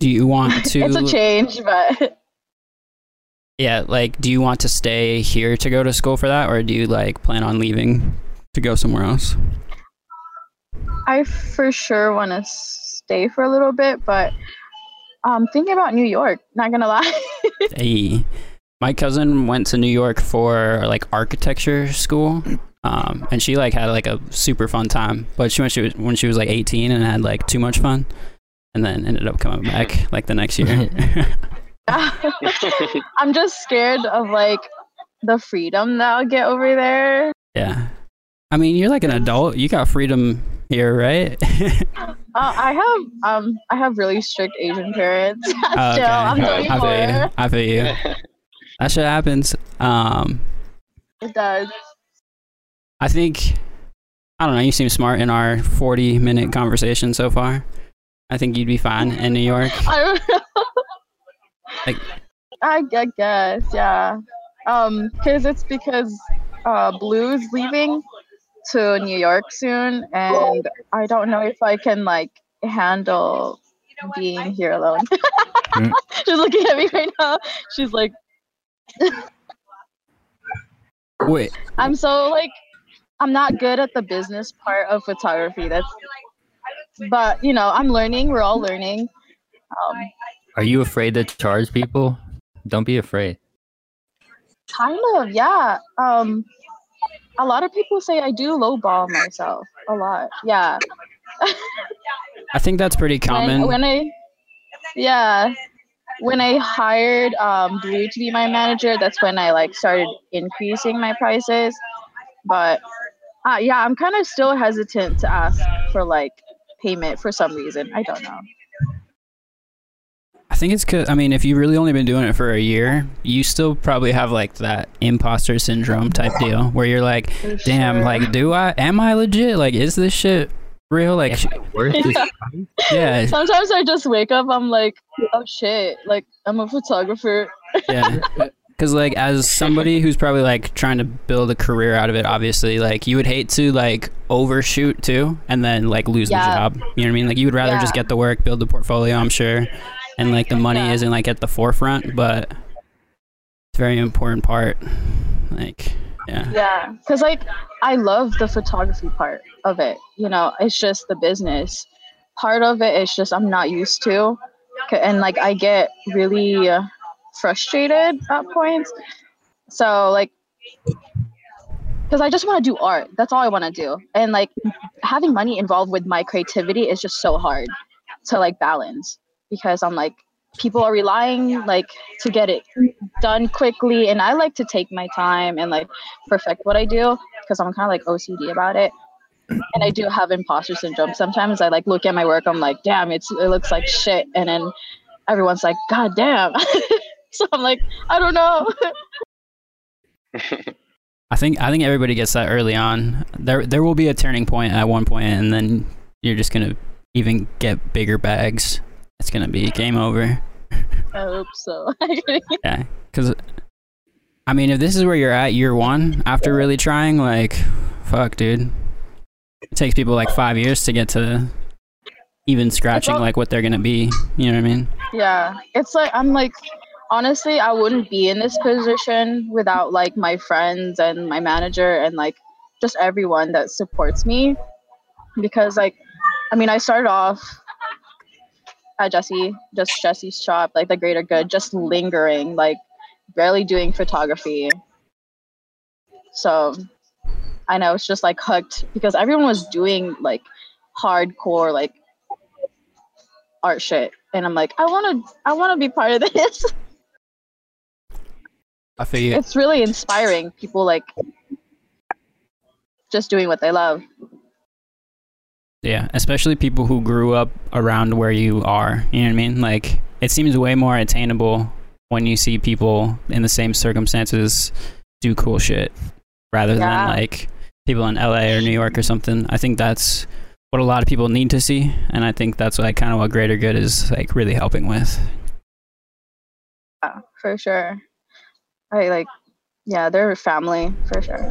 Do you want to? <laughs> it's a change, but <laughs> yeah, like, do you want to stay here to go to school for that, or do you like plan on leaving to go somewhere else? I for sure want to stay for a little bit. But um, thinking about New York. Not gonna lie. <laughs> Hey, my cousin went to New York for like architecture school, um, and she like had like a super fun time. But she when she was when she was like 18 and had like too much fun, and then ended up coming back like the next year. <laughs> <laughs> I'm just scared of like the freedom that I'll get over there. yeah, I mean you're like an adult. You got freedom here, right? <laughs> Uh, I have um I have really strict Asian parents. <laughs> Still, Oh, okay. I'm I I feel you. I feel you. That shit happens. Um, It does. I think I don't know. You seem smart in our 40 minute conversation so far. I think you'd be fine in New York. I don't know. Like- I, I guess, yeah. Um, cause it's because uh Blue's leaving to New York soon, and I don't know if I can like handle being here alone. Mm. <laughs> She's looking at me right now. She's like, Wait, I'm so like, I'm not good at the business part of photography. That's, but you know, I'm learning. We're all learning. Um, Are you afraid to charge people? Don't be afraid. kind of, yeah. Um, a lot of people say I do lowball myself a lot. Yeah. I think that's pretty common. When, when I, yeah, when I hired um, Blue to be my manager, that's when I like started increasing my prices. But Uh, yeah, I'm kind of still hesitant to ask for like payment for some reason. I don't know. I think it's cause I mean, if you've really only been doing it for a year, you still probably have like that imposter syndrome type deal where you're like, For damn, sure. like, do I, am I legit? Like, is this shit real? Like, sh- <laughs> Worth this <laughs> Yeah. yeah, Sometimes I just wake up, I'm like, oh shit, like I'm a photographer. <laughs> yeah. Because like, as somebody who's probably like trying to build a career out of it, obviously, like, you would hate to like overshoot too, and then like lose Yeah. the job. You know what I mean? Like, you would rather just get the work, build the portfolio. I'm sure, and like the money isn't like at the forefront, but it's very important part. Like, yeah. Yeah, because like I love the photography part of it. You know, it's just the business part of it. it. Is just I'm not used to, and like I get really frustrated at points. So like, because I just want to do art. That's all I want to do, and like having money involved with my creativity is just so hard to like balance because I'm like people are relying like to get it done quickly and i like to take my time and like perfect what i do because i'm kind of like ocd about it. And i do have imposter syndrome sometimes. I like look at my work i'm like damn it's it looks like shit. And then everyone's like god damn. <laughs> So i'm like i don't know. <laughs> I think I think everybody gets that early on. There there will be a turning point at one point, and then you're just gonna even get bigger bags. It's gonna be game over. i hope so <laughs> Yeah, because I mean, if this is where you're at year one after really trying, like, fuck, dude, it takes people like five years to get to even scratching like what they're gonna be. You know what I mean? yeah it's like i'm like honestly i wouldn't be in this position without like my friends and my manager and like just everyone that supports me because like i mean i started off at jesse just jesse's shop like the greater good just lingering like barely doing photography. So i know it's just like hooked because everyone was doing like hardcore like art shit. And i'm like i want to i want to be part of this. <laughs> I feel you. it's really inspiring people like just doing what they love Yeah, especially people who grew up around where you are. You know what I mean? Like, it seems way more attainable when you see people in the same circumstances do cool shit rather Yeah. than like people in LA or New York or something. I think that's what a lot of people need to see, and I think that's like kind of what Greater Good is like really helping with. yeah, for sure i like yeah they're family for sure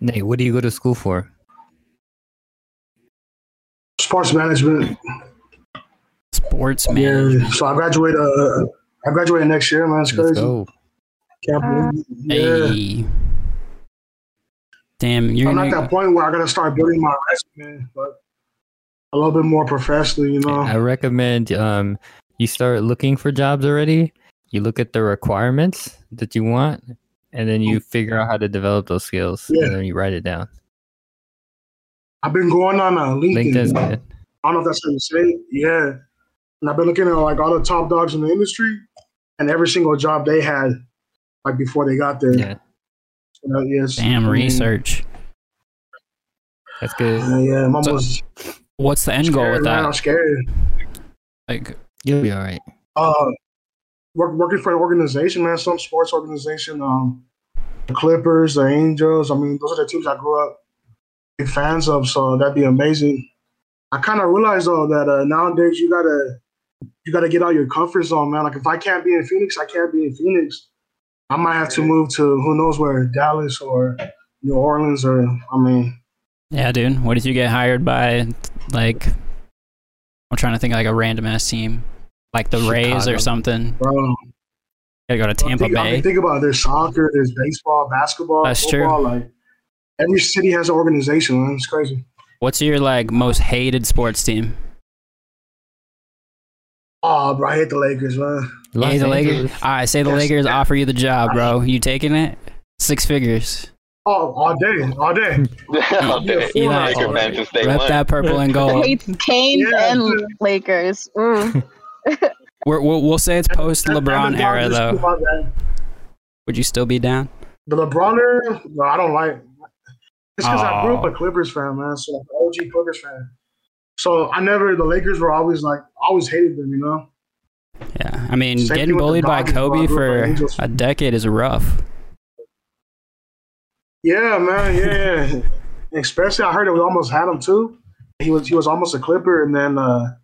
Nate, what do you go to school for? Sports management. Sports man. Yeah. So I graduate. Uh, I graduate next year, man. It's Let's crazy. go. Can't believe it. Yeah. Hey. Damn, you're I'm gonna, at that point where I gotta start building my resume, but a little bit more professionally, you know. I recommend um you start looking for jobs already. You look at the requirements that you want, and then you figure out how to develop those skills, Yeah. and then you write it down. I've been going on uh, LinkedIn. LinkedIn's good. I don't know if that's how you say it. Yeah. And I've been looking at like all the top dogs in the industry and every single job they had like before they got there. Yeah, You know, yes. damn I mean, research. that's good. Yeah, yeah. I'm So- almost What's the end goal scared, with man. I'm that? scared. Like, You'll be all right. Uh, work, working for an organization, man, some sports organization, um, the Clippers, the Angels. I mean, those are the teams I grew up big fans of. So that'd be amazing. I kind of realized though that uh, nowadays you gotta you gotta get out your comfort zone, man. Like if I can't be in Phoenix, I can't be in Phoenix. I might have to move to who knows where, Dallas or New Orleans, or I mean, yeah, dude. What if you get hired by like? I'm trying to think of, like a random ass team, like the Rays or something. bro. Gotta go to Tampa think, I Bay. mean, think about it. There's soccer, there's baseball, basketball, That's true. Like every city has an organization, man. It's crazy. What's your like most hated sports team? Oh, bro, I hate the Lakers, man. Los Hey, the Lakers. Angeles. All right, say the Yes. Lakers offer you the job, bro. You taking it? Six figures. Oh, all day, all day. <laughs> All day. You know, Laker fan since Rep one. that purple and gold. hates Canes Yeah. and Lakers. Mm. <laughs> We're, we'll, we'll say it's post LeBron era though. Would you still be down? The LeBron era, no, I don't like. It's because I grew up a Clippers fan, man. So like, OG Clippers fan. So I never. The Lakers were always like, always hated them. You know. Yeah, I mean, Same getting bullied by. I Kobe for a decade is rough. Yeah, man. Yeah, yeah. <laughs> Especially, I heard it. We almost had him too. He was he was almost a Clipper, and then uh,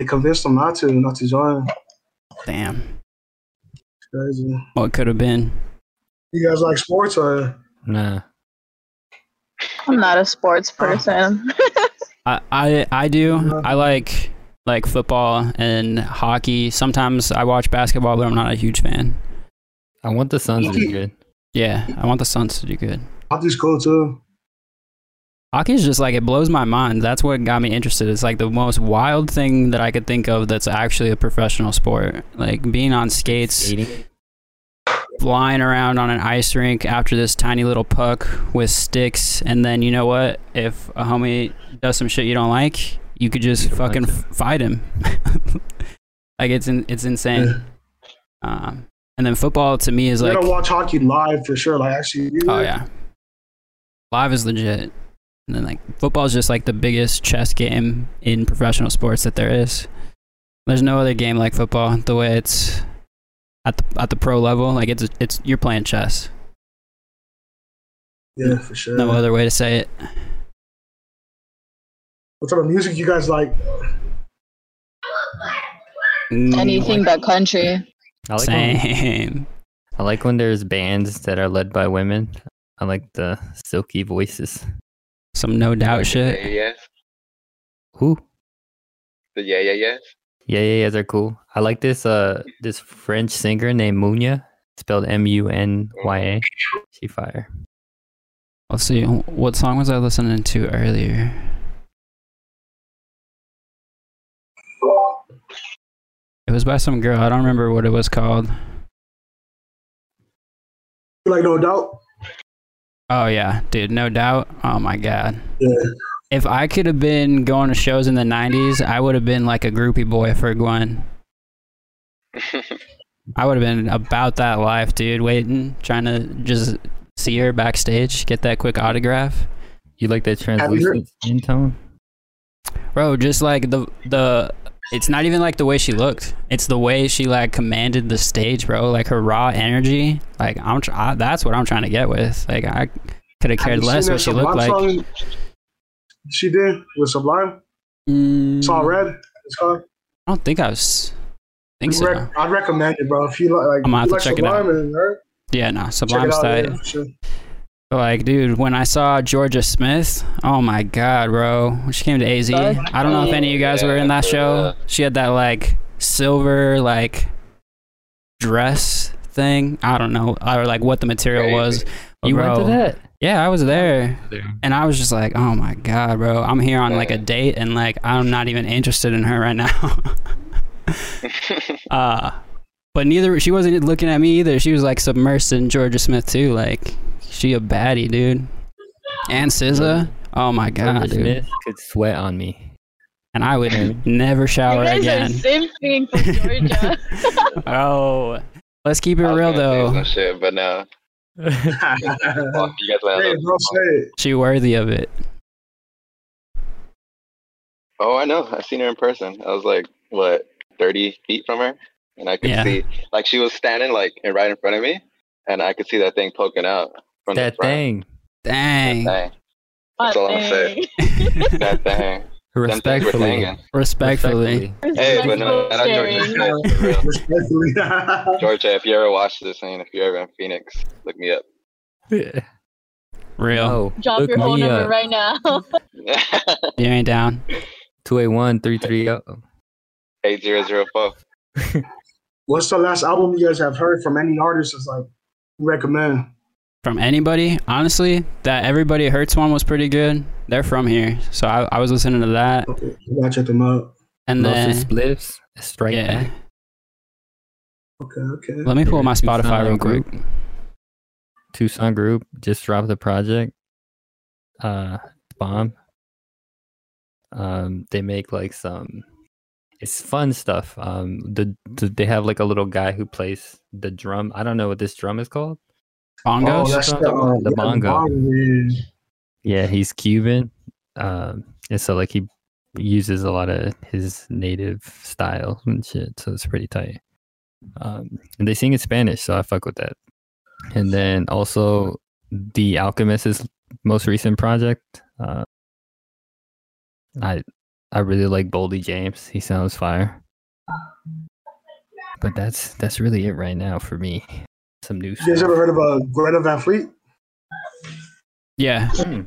they convinced him not to, not to join. Damn, Crazy. Oh, what could have been? You guys like sports or? Nah. I'm not a sports ah. person. <laughs> I I, I do. I like like football and hockey. Sometimes I watch basketball, but I'm not a huge fan. I want the Suns to be good. Yeah, I want the Suns to do good. I Hockey's cool too. Hockey is just like it blows my mind. That's what got me interested. It's like the most wild thing that I could think of that's actually a professional sport. Like being on skates, Skating. flying around on an ice rink after this tiny little puck with sticks, and then you know what? If a homie does some shit you don't like, you could just You fucking punch f- fight him. <laughs> like it's in, it's insane. Um, and then football to me is You like, You gotta watch hockey live for sure. Like actually, oh yeah, live is legit. And then like football is just like the biggest chess game in professional sports that there is. There's no other game like football. The way it's at the at the pro level, like it's it's you're playing chess. yeah, for sure. No other way to say it. What type of music you guys like? Mm, Anything but country. I like when, Same. I like when there's bands that are led by women. I like the silky voices. Some no doubt Yeah, shit. yes. Who? The yeah, yeah, yes. Yeah, yeah, yeah, they're cool. I like this uh this French singer named Munya, spelled M U N Y A. She fire. Let's see. What song was I listening to earlier? It was by some girl. I don't remember what it was called. You like No Doubt? Oh yeah, dude, no doubt. Oh my god. Yeah. If I could have been going to shows in the '90s, I would have been like a groupie boy for Gwen. <laughs> I would have been about that life, dude. Waiting, trying to just see her backstage, get that quick autograph. You like that you heard- translucent skin tone? Bro, just like the the it's not even like the way she looked. It's the way she like commanded the stage, bro. Like her raw energy. Like I'm tr- I, that's what I'm trying to get with. Like I could have cared less what she looked like. Song She did with Sublime. Mm, Saw Red. It's called. I don't think I was think I'd, so. I'd recommend it, bro. If you like, like, I'm gonna have to like check it out. and her, Yeah, no, Sublime Sublime's it out. tight. Yeah, sure. Like, dude, when I saw Jorja Smith, oh my god, bro. When she came to AZ, I don't know if any of you guys were in that show. She had that like silver like dress thing. I don't know, or like what the material was. You went to that? Yeah, I was there. And I was just like, oh my God, bro. I'm here on like a date and like I'm not even interested in her right now. <laughs> uh but neither she wasn't looking at me either. She was like submersed in Jorja Smith too. Like she a baddie, dude. And SZA. Oh my Jorja god, dude. Smith could sweat on me. And I would <laughs> never You shower guys again. are simping for Jorja. <laughs> oh. Let's keep it I real though. some shit, but no. <laughs> Fuck, you guys might bro, say it. She worthy of it. Oh, I know. I've seen her in person. I was like, what, 30 feet from her? And I could Yeah. see, like, she was standing, like, right in front of me. And I could see that thing poking out from that the thing. Dang. That thing. That's all I'm saying. <laughs> That thing. Them things were Respectfully. Respectfully. Hey, but no, Respectful shout out Jorja staring. Smith, for real. Respectfully. <laughs> Jorja, if you ever watch this and if you're ever in Phoenix, look me up. Yeah. Real. Oh, Drop look your phone me number up. right now. <laughs> You ain't down. 281 330. 8004. What's the last album you guys have heard from any artist? Is like recommend. From anybody. Honestly, that Everybody Hurts one was pretty good. They're from here, so I, I was listening to that, Okay, you gotta check them out. and then Spliffs. Strike yeah. back. Okay, okay. Let me pull my Tucson Spotify real quick. group. Tucson group just dropped the project. Uh, bomb. Um, they make like some. It's fun stuff. Um, the, the they have like a little guy who plays the drum. I don't know what this drum is called. Bongos. Oh, that's the, The uh, yeah, bongo. yeah. Yeah, he's Cuban. Um, and so like he uses a lot of his native style and shit. So it's pretty tight. Um, and they sing in Spanish, so I fuck with that. And then also the Alchemist's most recent project. Uh, I I really like Boldy James. He sounds fire. But that's that's really it right now for me. Some new You guys stuff. ever heard of uh, Greta Van Fleet? Yeah, Hmm.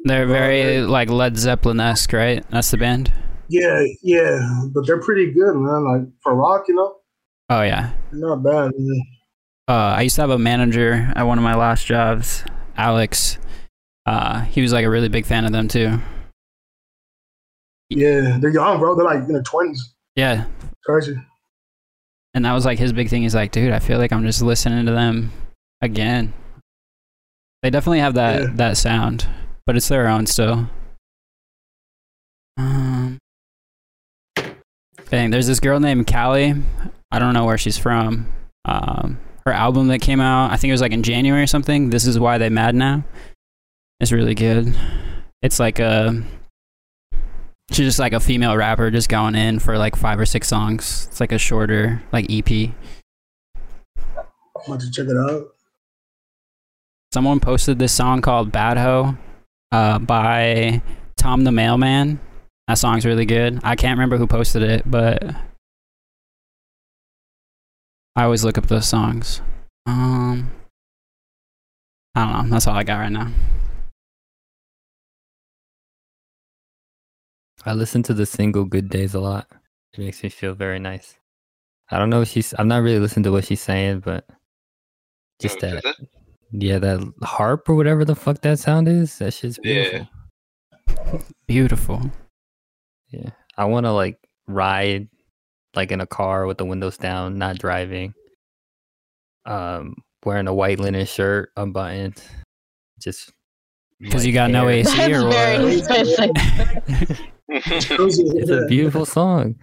they're very like Led Zeppelin esque, right? That's the band. Yeah, yeah, but they're pretty good, man. Like for rock, you know, Oh yeah. not bad. Man. Uh, I used to have a manager at one of my last jobs, Alex. Uh, he was like a really big fan of them too. Yeah, they're young, bro. They're like in their twenties. Yeah, Crazy. And that was like his big thing. He's like, dude, I feel like I'm just listening to them again. They definitely have that Yeah. that sound, but it's their own still. Um, dang, there's this girl named Callie. I don't know where she's from. Um, her album that came out, I think it was like in January or something. This is why they mad now. It's really good. It's like a she's just like a female rapper just going in for like five or six songs. It's like a shorter like EP. About to check it out. Someone posted this song called Bad Ho uh, by Tom the Mailman. That song's really good. I can't remember who posted it, but I always look up those songs. Um, I don't know. That's all I got right now. I listen to the single "Good Days" a lot. It makes me feel very nice. I don't know if she's. I'm not really listening to what she's saying, but just Oh, that, is yeah, that harp or whatever the fuck that sound is. That shit's Yeah. beautiful. Beautiful. Yeah, I want to like ride like in a car with the windows down, not driving. Um, wearing a white linen shirt, unbuttoned, just Because you like, got no hair. AC or That's very what? specific. It's <laughs> a beautiful song.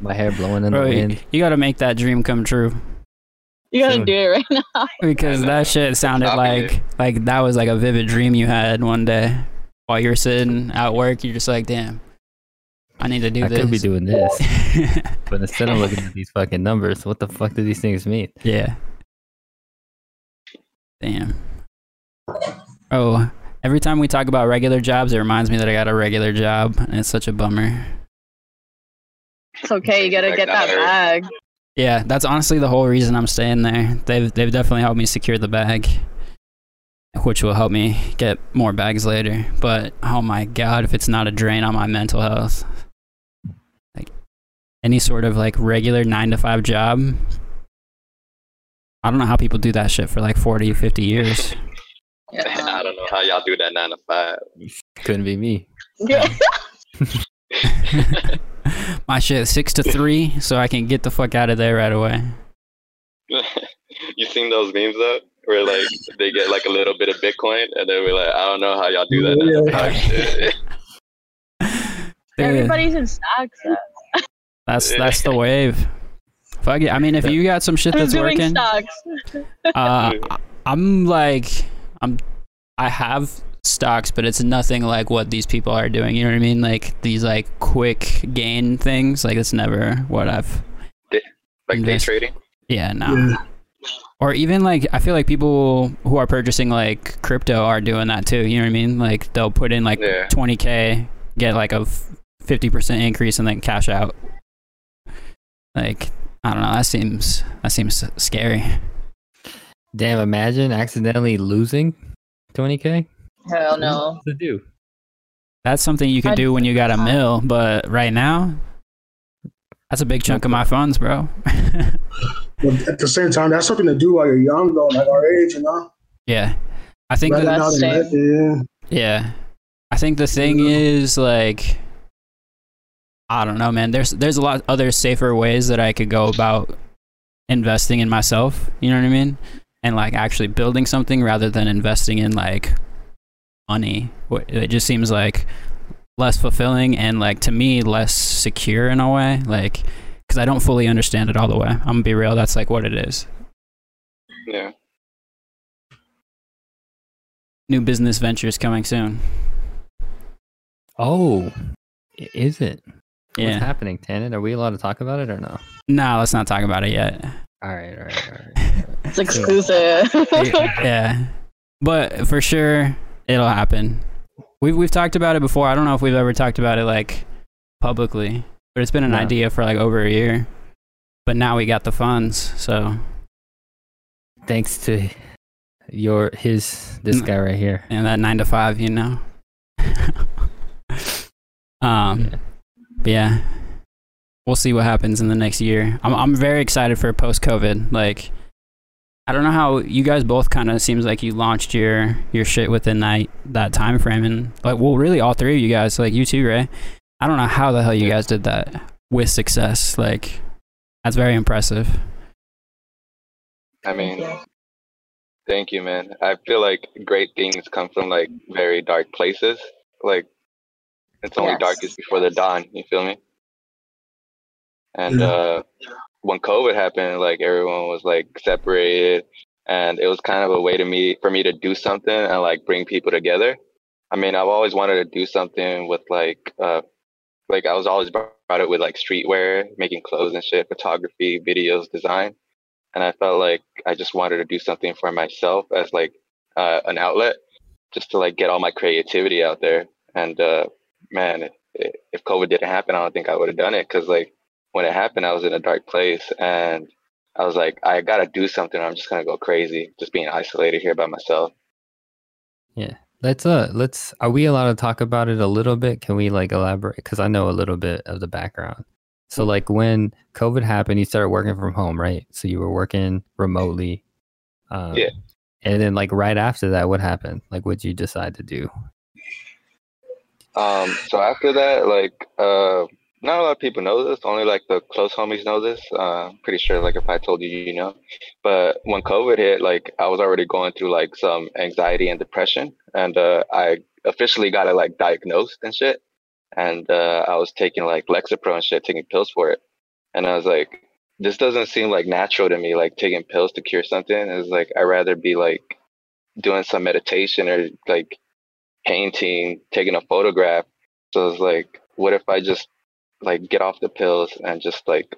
My hair blowing in Bro, the wind. you got to make that dream come true. You gotta Soon. do it right now. <laughs> Because that shit sounded Copy like it. like that was like a vivid dream you had one day while you're sitting at work. You're just like, damn, I need to do I this. I could be doing this, <laughs> but instead I'm looking at these fucking numbers. What the fuck do these things mean? yeah. Damn. Oh, every time we talk about regular jobs, it reminds me that I got a regular job, and it's such a bummer. It's okay. You gotta get that bag. Yeah, that's honestly the whole reason I'm staying there. They've they've definitely helped me secure the bag, which will help me get more bags later. But oh my god, if it's not a drain on my mental health, like any sort of like regular nine to five job, I don't know how people do that shit for like 40, 50 years. <laughs> Yeah. <laughs> I don't know how y'all do that nine to five. Couldn't be me. <laughs> my shit six to three, so I can get the fuck out of there right away. <laughs> you seen those memes though, where like they get like a little bit of Bitcoin and then we're like, I don't know how y'all do that Yeah. five shit. Dude, Everybody's in stocks. that's that's the wave. Fuck it. I mean, if you got some shit Who's that's doing working, stocks? uh, I'm like, I'm, I have stocks, but it's nothing like what these people are doing. You know what I mean? Like these like quick gain things. Like it's never what I've. Like day trading. Yeah, no. Yeah. Or even like I feel like people who are purchasing like crypto are doing that too. You know what I mean? Like they'll put in like Yeah. 20k, get like a 50% increase, and then cash out. Like I don't know. That seems that seems scary. Damn, imagine accidentally losing 20k. Hell no. What to do? That's something you can do when you got a mill, but right now, that's a big chunk of my funds, bro. <laughs> But at the same time, that's something to do while you're young, though, like our age, you know. yeah, I think Rather that, That's now than same. later, yeah. yeah, I think the thing Yeah. is like, I don't know, man. There's there's a lot of other safer ways that I could go about investing in myself. You know what I mean? And like actually building something rather than investing in like money. It just seems like less fulfilling and like to me less secure in a way. Like because I don't fully understand it all the way. I'm gonna be real. That's like what it is. Yeah. New business ventures coming soon. Oh, is it? What's Yeah. happening, Tannon? Are we allowed to talk about it or no? No, let's not talk about it yet. All right, all right, all right. <laughs> It's exclusive. <laughs> yeah, but for sure it'll happen. We've we've talked about it before. I don't know if we've ever talked about it like publicly, but it's been an No. idea for like over a year. But now we got the funds, so Thanks to your his this guy right here. and that nine to five, you know. <laughs> um, Yeah. yeah, we'll see what happens in the next year. I'm I'm very excited for post COVID. Like, I don't know how you guys both kind of seems like you launched your your shit within that that time frame, and like, well, really, all three of you guys, like you too, Ray. I don't know how the hell you guys did that with success. Like, that's very impressive. I mean, thank you, man. I feel like great things come from like very dark places. Like it's only Yes. darkest before the dawn. You feel me? And Yeah. uh, when COVID happened, like everyone was like separated, and it was kind of a way to me for me to do something and like bring people together. I mean, I've always wanted to do something with like, uh, like I was always brought it with like streetwear, making clothes and shit, photography, videos, design and I felt like I just wanted to do something for myself as like uh, an outlet, just to like get all my creativity out there. And uh, man, if COVID didn't happen, I don't think I would have done it because like when it happened, I was in a dark place and I was like, I gotta do something. Or I'm just gonna go crazy, just being isolated here by myself. Yeah, let's uh let's are we allowed to talk about it a little bit? Can we like elaborate cuz I know a little bit of the background. So like when COVID happened, you started working from home, right? So you were working remotely. Um, Yeah. And then like right after that, what happened? Like what did you decide to do? Um, so after that, like, uh, not a lot of people know this. Only like the close homies know this. Uh, pretty sure, like, if I told you, you know. But when COVID hit, like, I was already going through like some anxiety and depression, and uh, I officially got it like diagnosed and shit. And uh, I was taking like Lexapro and shit, taking pills for it. And I was like, this doesn't seem like natural to me, like taking pills to cure something. It's like I'd rather be like doing some meditation or like painting, taking a photograph. So it's like, what if I just like get off the pills and just like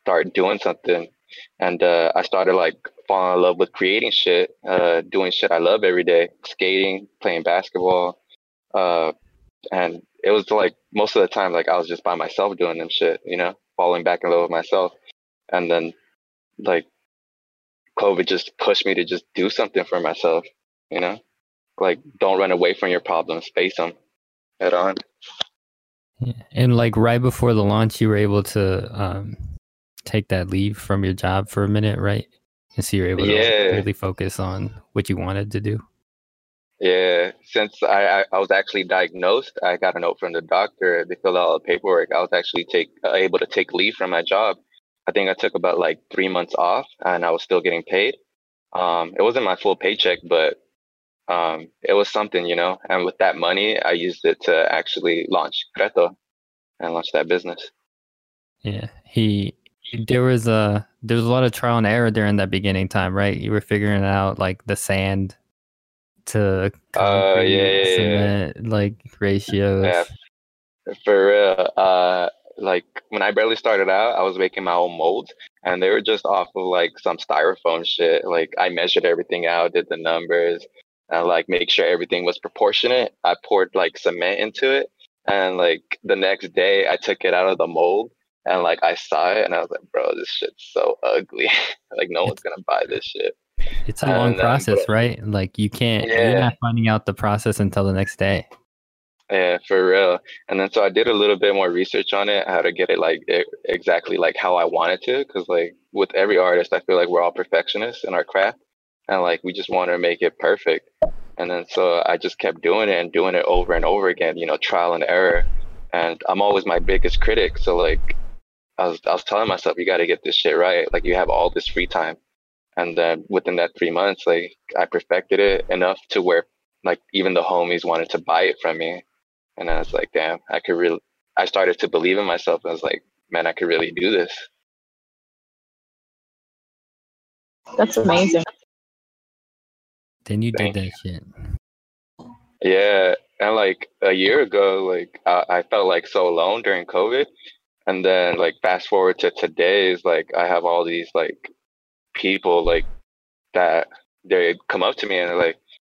start doing something? And uh, I started like falling in love with creating shit, uh, doing shit I love every day, skating, playing basketball. Uh, and it was like most of the time, like I was just by myself doing them shit, you know, falling back in love with myself. And then like COVID just pushed me to just do something for myself, you know? like don't run away from your problems face them head on Yeah. And like right before the launch, you were able to um, take that leave from your job for a minute, right? And so you're able to Yeah. really focus on what you wanted to do. yeah since I, I i was actually diagnosed i got a note from the doctor they filled out all the paperwork i was actually take uh, able to take leave from my job i think i took about like three months off and i was still getting paid um it wasn't my full paycheck but um it was something you know and with that money i used it to actually launch Kreto and launch that business Yeah. He there was a there was a lot of trial and error during that beginning time, right? You were figuring out like the sand to Uh, yeah, yeah, yeah. cement, like ratios. Yeah, for real. Uh, like when I barely started out, I was making my own molds, and they were just off of like some styrofoam shit. Like I measured everything out, did the numbers, and like make sure everything was proportionate. I poured like cement into it, and like the next day, I took it out of the mold, and like I saw it, and I was like, bro, this shit's so ugly. <laughs> like no one's gonna buy this shit. It's a long And, um, process, but- right? Like you can't you're Yeah. not finding out the process until the next day. Yeah, for real. And then so I did a little bit more research on it, how to get it like e- exactly like how I wanted to. Because like with every artist, I feel like we're all perfectionists in our craft, and like we just want to make it perfect. And then so I just kept doing it and doing it over and over again, you know, trial and error. And I'm always my biggest critic. So like I was I was telling myself, you got to get this shit right. Like you have all this free time. And then within that three months, like I perfected it enough to where like even the homies wanted to buy it from me. And I was like, damn, I could really, I started to believe in myself. I was like, man, I could really do this. That's amazing. Then you did Thank that shit. Yeah, and like a year ago, like I, I felt like so alone during COVID, and then like fast forward to today is like I have all these like people like that they come up to me and they're like,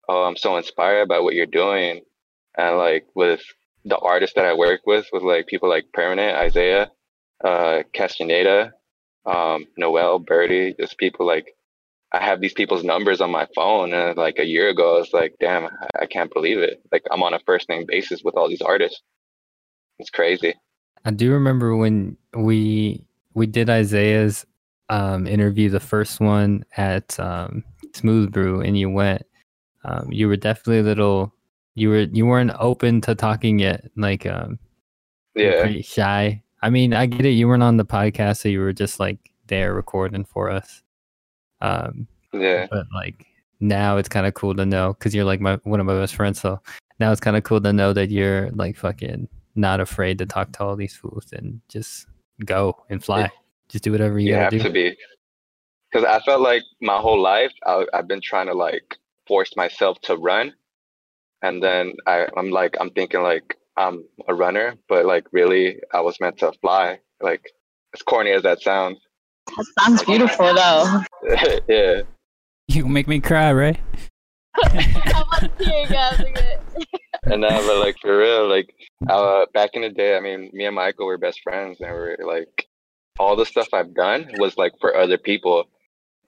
"Oh, I'm so inspired by what you're doing," and like with the artists that I work with, with like people like Permanent, Isaiah, uh, Castaneda, um, Noel, Birdie, just people like I have these people's numbers on my phone, and like a year ago, I was like, "Damn, I, can't believe it!" Like I'm on a first name basis with all these artists. It's crazy. I do remember when we we did Isaiah's um, interview, the first one at um, Smooth Brew, and you went. Um, you were definitely a little. You were you weren't open to talking yet. Like um, Yeah, pretty shy. I mean, I get it. You weren't on the podcast, so you were just like there recording for us. Um, yeah, but like now it's kind of cool to know because you're like my one of my best friends. So now it's kind of cool to know that you're like fucking not afraid to talk to all these fools and just go and fly. Just do whatever you you have gotta be. Because I felt like my whole life I, I've been trying to like force myself to run, and then I, I'm like I'm thinking like I'm a runner, but like really I was meant to fly. Like as corny as that sounds. That sounds beautiful though. <laughs> yeah. You make me cry, right? I'm like teargassing it. And uh, but like for real, like uh, back in the day, I mean, me and Michael were best friends, and we're like, all the stuff I've done was like for other people.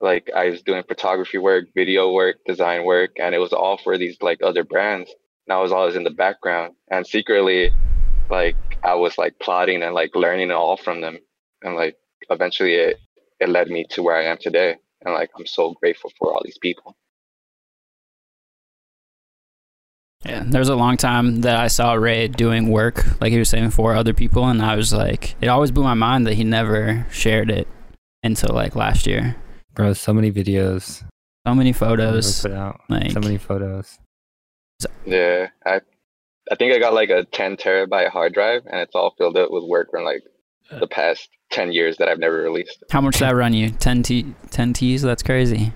Like I was doing photography work, video work, design work, and it was all for these like other brands. And I was always in the background, and secretly, like I was like plotting and like learning it all from them, and like eventually it it led me to where I am today. And like I'm so grateful for all these people. Yeah, there was a long time that I saw Ray doing work, like he was saying, for other people, and I was like, it always blew my mind that he never shared it until like last year. Bro, so many videos. So many photos, Put out. like So many photos. Yeah, I I think I got like a 10 terabyte hard drive, and it's all filled up with work from like the past 10 years that I've never released. how much did that run you? 10 t 10 T's? That's crazy.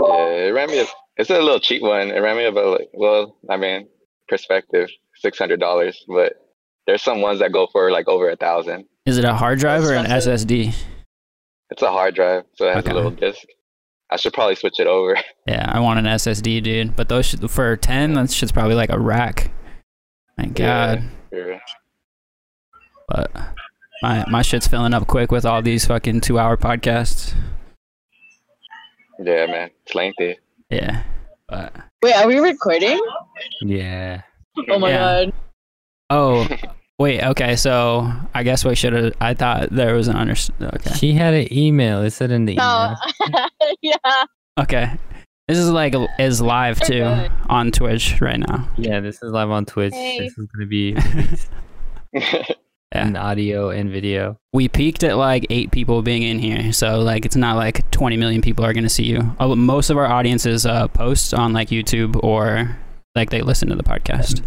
Yeah, it ran me. A, it's a little cheap one. It ran me about like, well, I mean, perspective, six hundred dollars, but there's some ones that go for like over a thousand. Is it a hard drive or an SSD? It's a hard drive, so it has Okay. a little disc. I should probably switch it over. <laughs> Yeah, I want an SSD, dude. But those should, for 10, that shit's probably like a rack. My God. Yeah. But my my shit's filling up quick with all these fucking two hour podcasts. Yeah, man, it's lengthy. Yeah. But Wait, are we recording? Yeah. Oh my Yeah. god. oh <laughs> wait, okay, so I guess we should have I thought there was an under okay. She had an email. It said in the No. email. <laughs> yeah. Okay. This is like is live too on Twitch right now. Yeah, this is live on Twitch. Hey. This is gonna be <laughs> released Yeah. in audio and video. We peaked at like eight people being in here, so like it's not like 20 million people are gonna see you. Uh, Most of our audiences uh, post on like YouTube or like they listen to the podcast.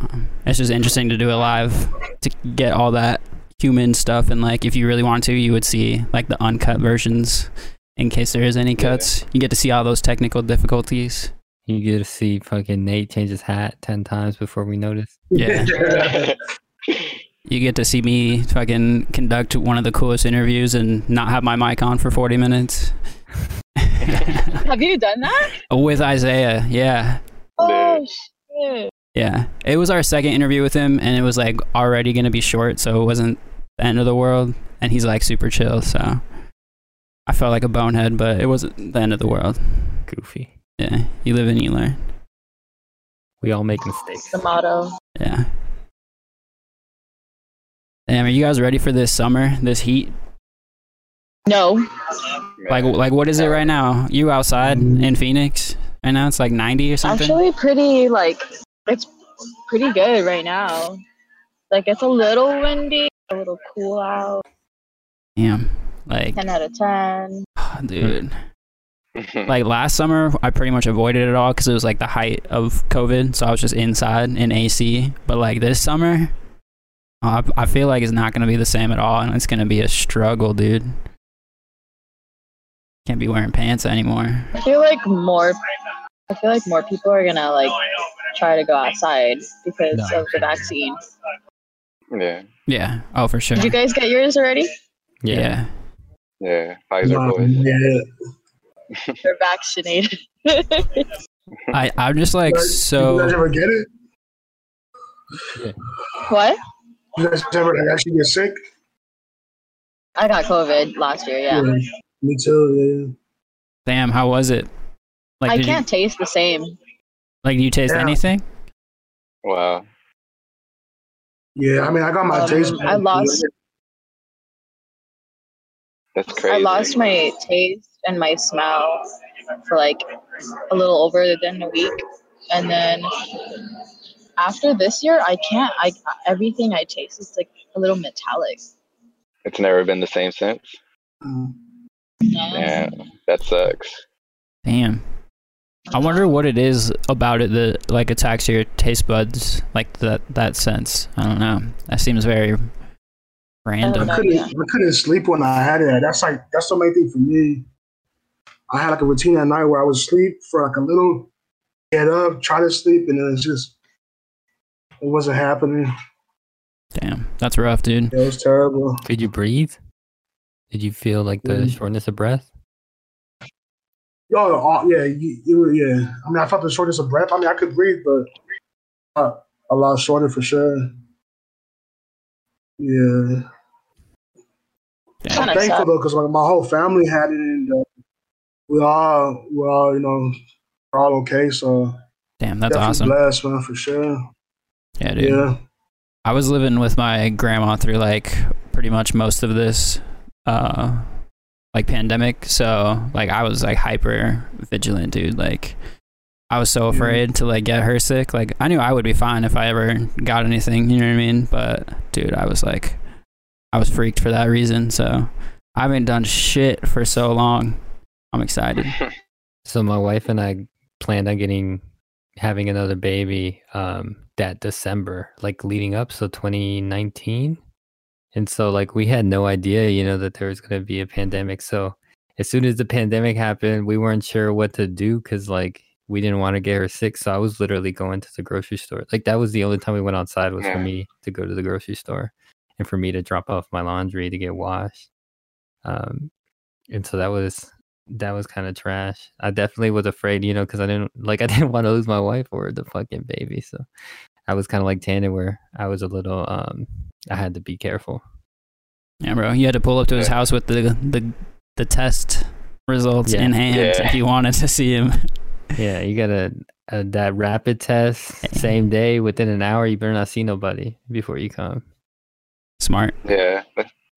Um, it's just interesting to do it live to get all that human stuff, and like if you really want to, you would see like the uncut versions in case there is any Yeah. cuts. You get to see all those technical difficulties. You get to see fucking Nate change his hat ten times before we notice. Yeah. <laughs> <laughs> You get to see me fucking conduct one of the coolest interviews and not have my mic on for 40 minutes. <laughs> Have you done that? With Isaiah, yeah. Oh shit. Yeah. It was our second interview with him and it was like already going to be short, so it wasn't the end of the world. And he's like super chill, so I felt like a bonehead, but it wasn't the end of the world. Goofy. Yeah. You live and you learn. We all make mistakes. The motto. Yeah. Damn, are you guys ready for this summer, this heat? No. Like, like what is it right now? You outside in Phoenix? Right now it's like 90 or something? Actually pretty like it's pretty good right now. Like it's a little windy, a little cool out. Damn. Like, Ten out of ten. <sighs> dude. like last summer i pretty much avoided it all because it was like the height of covid so i was just inside in ac but like this summer I, I feel like it's not going to be the same at all and it's going to be a struggle dude Can't be wearing pants anymore. I feel like more. I feel like more people are gonna like try to go outside because No. of the vaccine. Yeah, Yeah. Oh, for sure. Did you guys get yours already? yeah. yeah. Pfizer boys. yeah. <laughs> They're vaccinated. I I'm just like You guys- you so. guys ever get it? what? You guys ever actually get sick? I got COVID last year. Yeah. Me too. Damn. How was it? Like, I can't taste the same. Like, do you taste Yeah. anything? Wow. Yeah. Yeah. I mean, I got my Um, taste. I lost- That's crazy. I lost my taste and my smell for like a little over than a week, and then after this year, I can't. I everything I taste is like a little metallic. It's never been the same since. Mm. Yeah, that sucks. Damn. I wonder what it is about it that like attacks your taste buds, like that that sense. I don't know. That seems very random. I couldn't. I couldn't sleep when I had it. That's like that's the main thing for me. I had like a routine at night where I would sleep for like a little, get up, try to sleep, and then it's just it wasn't happening. Damn, that's rough, dude. It was terrible. Could you breathe? Did you feel like the Mm. shortness of breath? Oh, yeah, you, you yeah. I mean, I felt the shortness of breath. I mean, I could breathe, but uh, a lot shorter for sure. Yeah, Damn. Kinda I'm thankful though, because like my whole family had it, and uh, we all, we all, you know, we're all okay. So Damn, that's awesome. blessed, man, for sure. Yeah, dude. Yeah, I was living with my grandma through like pretty much most of this uh like pandemic. So like I was like hyper vigilant, dude. Like I was so Yeah. afraid to like get her sick. Like I knew I would be fine if I ever got anything, you know what I mean? But dude, I was like I was freaked for that reason. So I haven't done shit for so long. I'm excited. <laughs> So my wife and I planned on getting having another baby um that December, like leading up, so 2019. And so like we had no idea, you know, that there was going to be a pandemic. So as soon as the pandemic happened, we weren't sure what to do cuz like we didn't want to get her sick. So I was literally going to the grocery store. Like that was the only time we went outside was for me to go to the grocery store and for me to drop off my laundry to get washed. Um and so that was that was kind of trash. I definitely was afraid, you know, because I didn't like <laughs> I didn't want to lose my wife or the fucking baby. So I was kind of like Tannon, where I was a little um I had to be careful. Yeah, bro. You had to pull up to his house with the the the test results Yeah. in hand Yeah. if you wanted to see him. <laughs> Yeah, you got a, a that rapid test same day within an hour. You better not see nobody before you come. Smart. Yeah,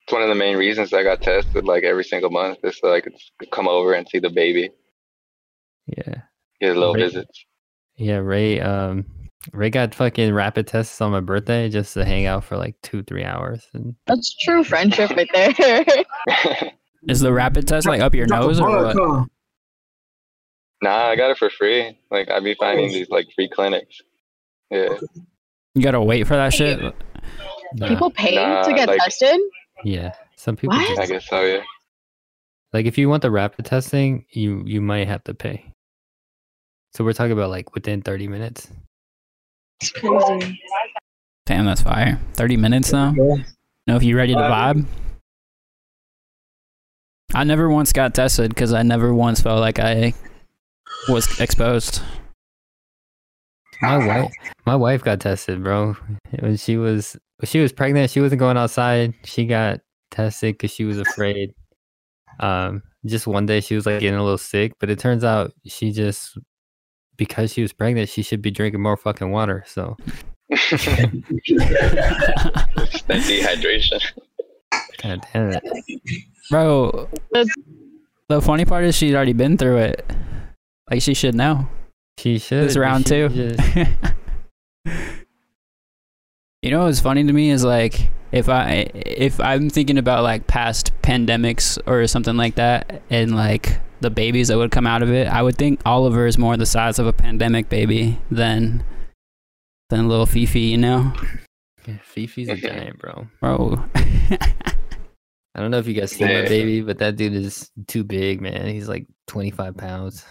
that's one of the main reasons I got tested like every single month is so I could come over and see the baby, Yeah, get a little Right. visit. yeah. Ray um Ray got fucking rapid tests on my birthday just to hang out for like two three hours and That's true friendship right there. <laughs> Is the rapid test like up your nose or what? huh? nah, I got it for free. Like I'd be finding these like free clinics. Yeah, You gotta wait for that shit. nah, People pay Nah, to get like- tested. Yeah. Some people What? just- I guess so. Yeah. Like if you want the rapid testing, you you might have to pay. So we're talking about like within 30 minutes. It's crazy. Damn, that's fire. Thirty minutes though. Yeah. Know if you ready to vibe? I never once got tested because I never once felt like I was exposed. My wife my wife got tested, bro. When she was when she was pregnant, she wasn't going outside. She got tested cuz she was afraid. Um just one day she was like getting a little sick, but it turns out she just because she was pregnant, she should be drinking more fucking water. So that dehydration. god damn it. Bro, the funny part is she'd already been through it. Like she should know. She should This round she two. just- <laughs> you know what's funny to me is like if I if I'm thinking about like past pandemics or something like that and like the babies that would come out of it, I would think Oliver is more the size of a pandemic baby than than little Fifi, you know? Yeah, Fifi's a giant, bro. <laughs> Bro. I I don't know if you guys see my baby, but that dude is too big, man. He's like 25 pounds,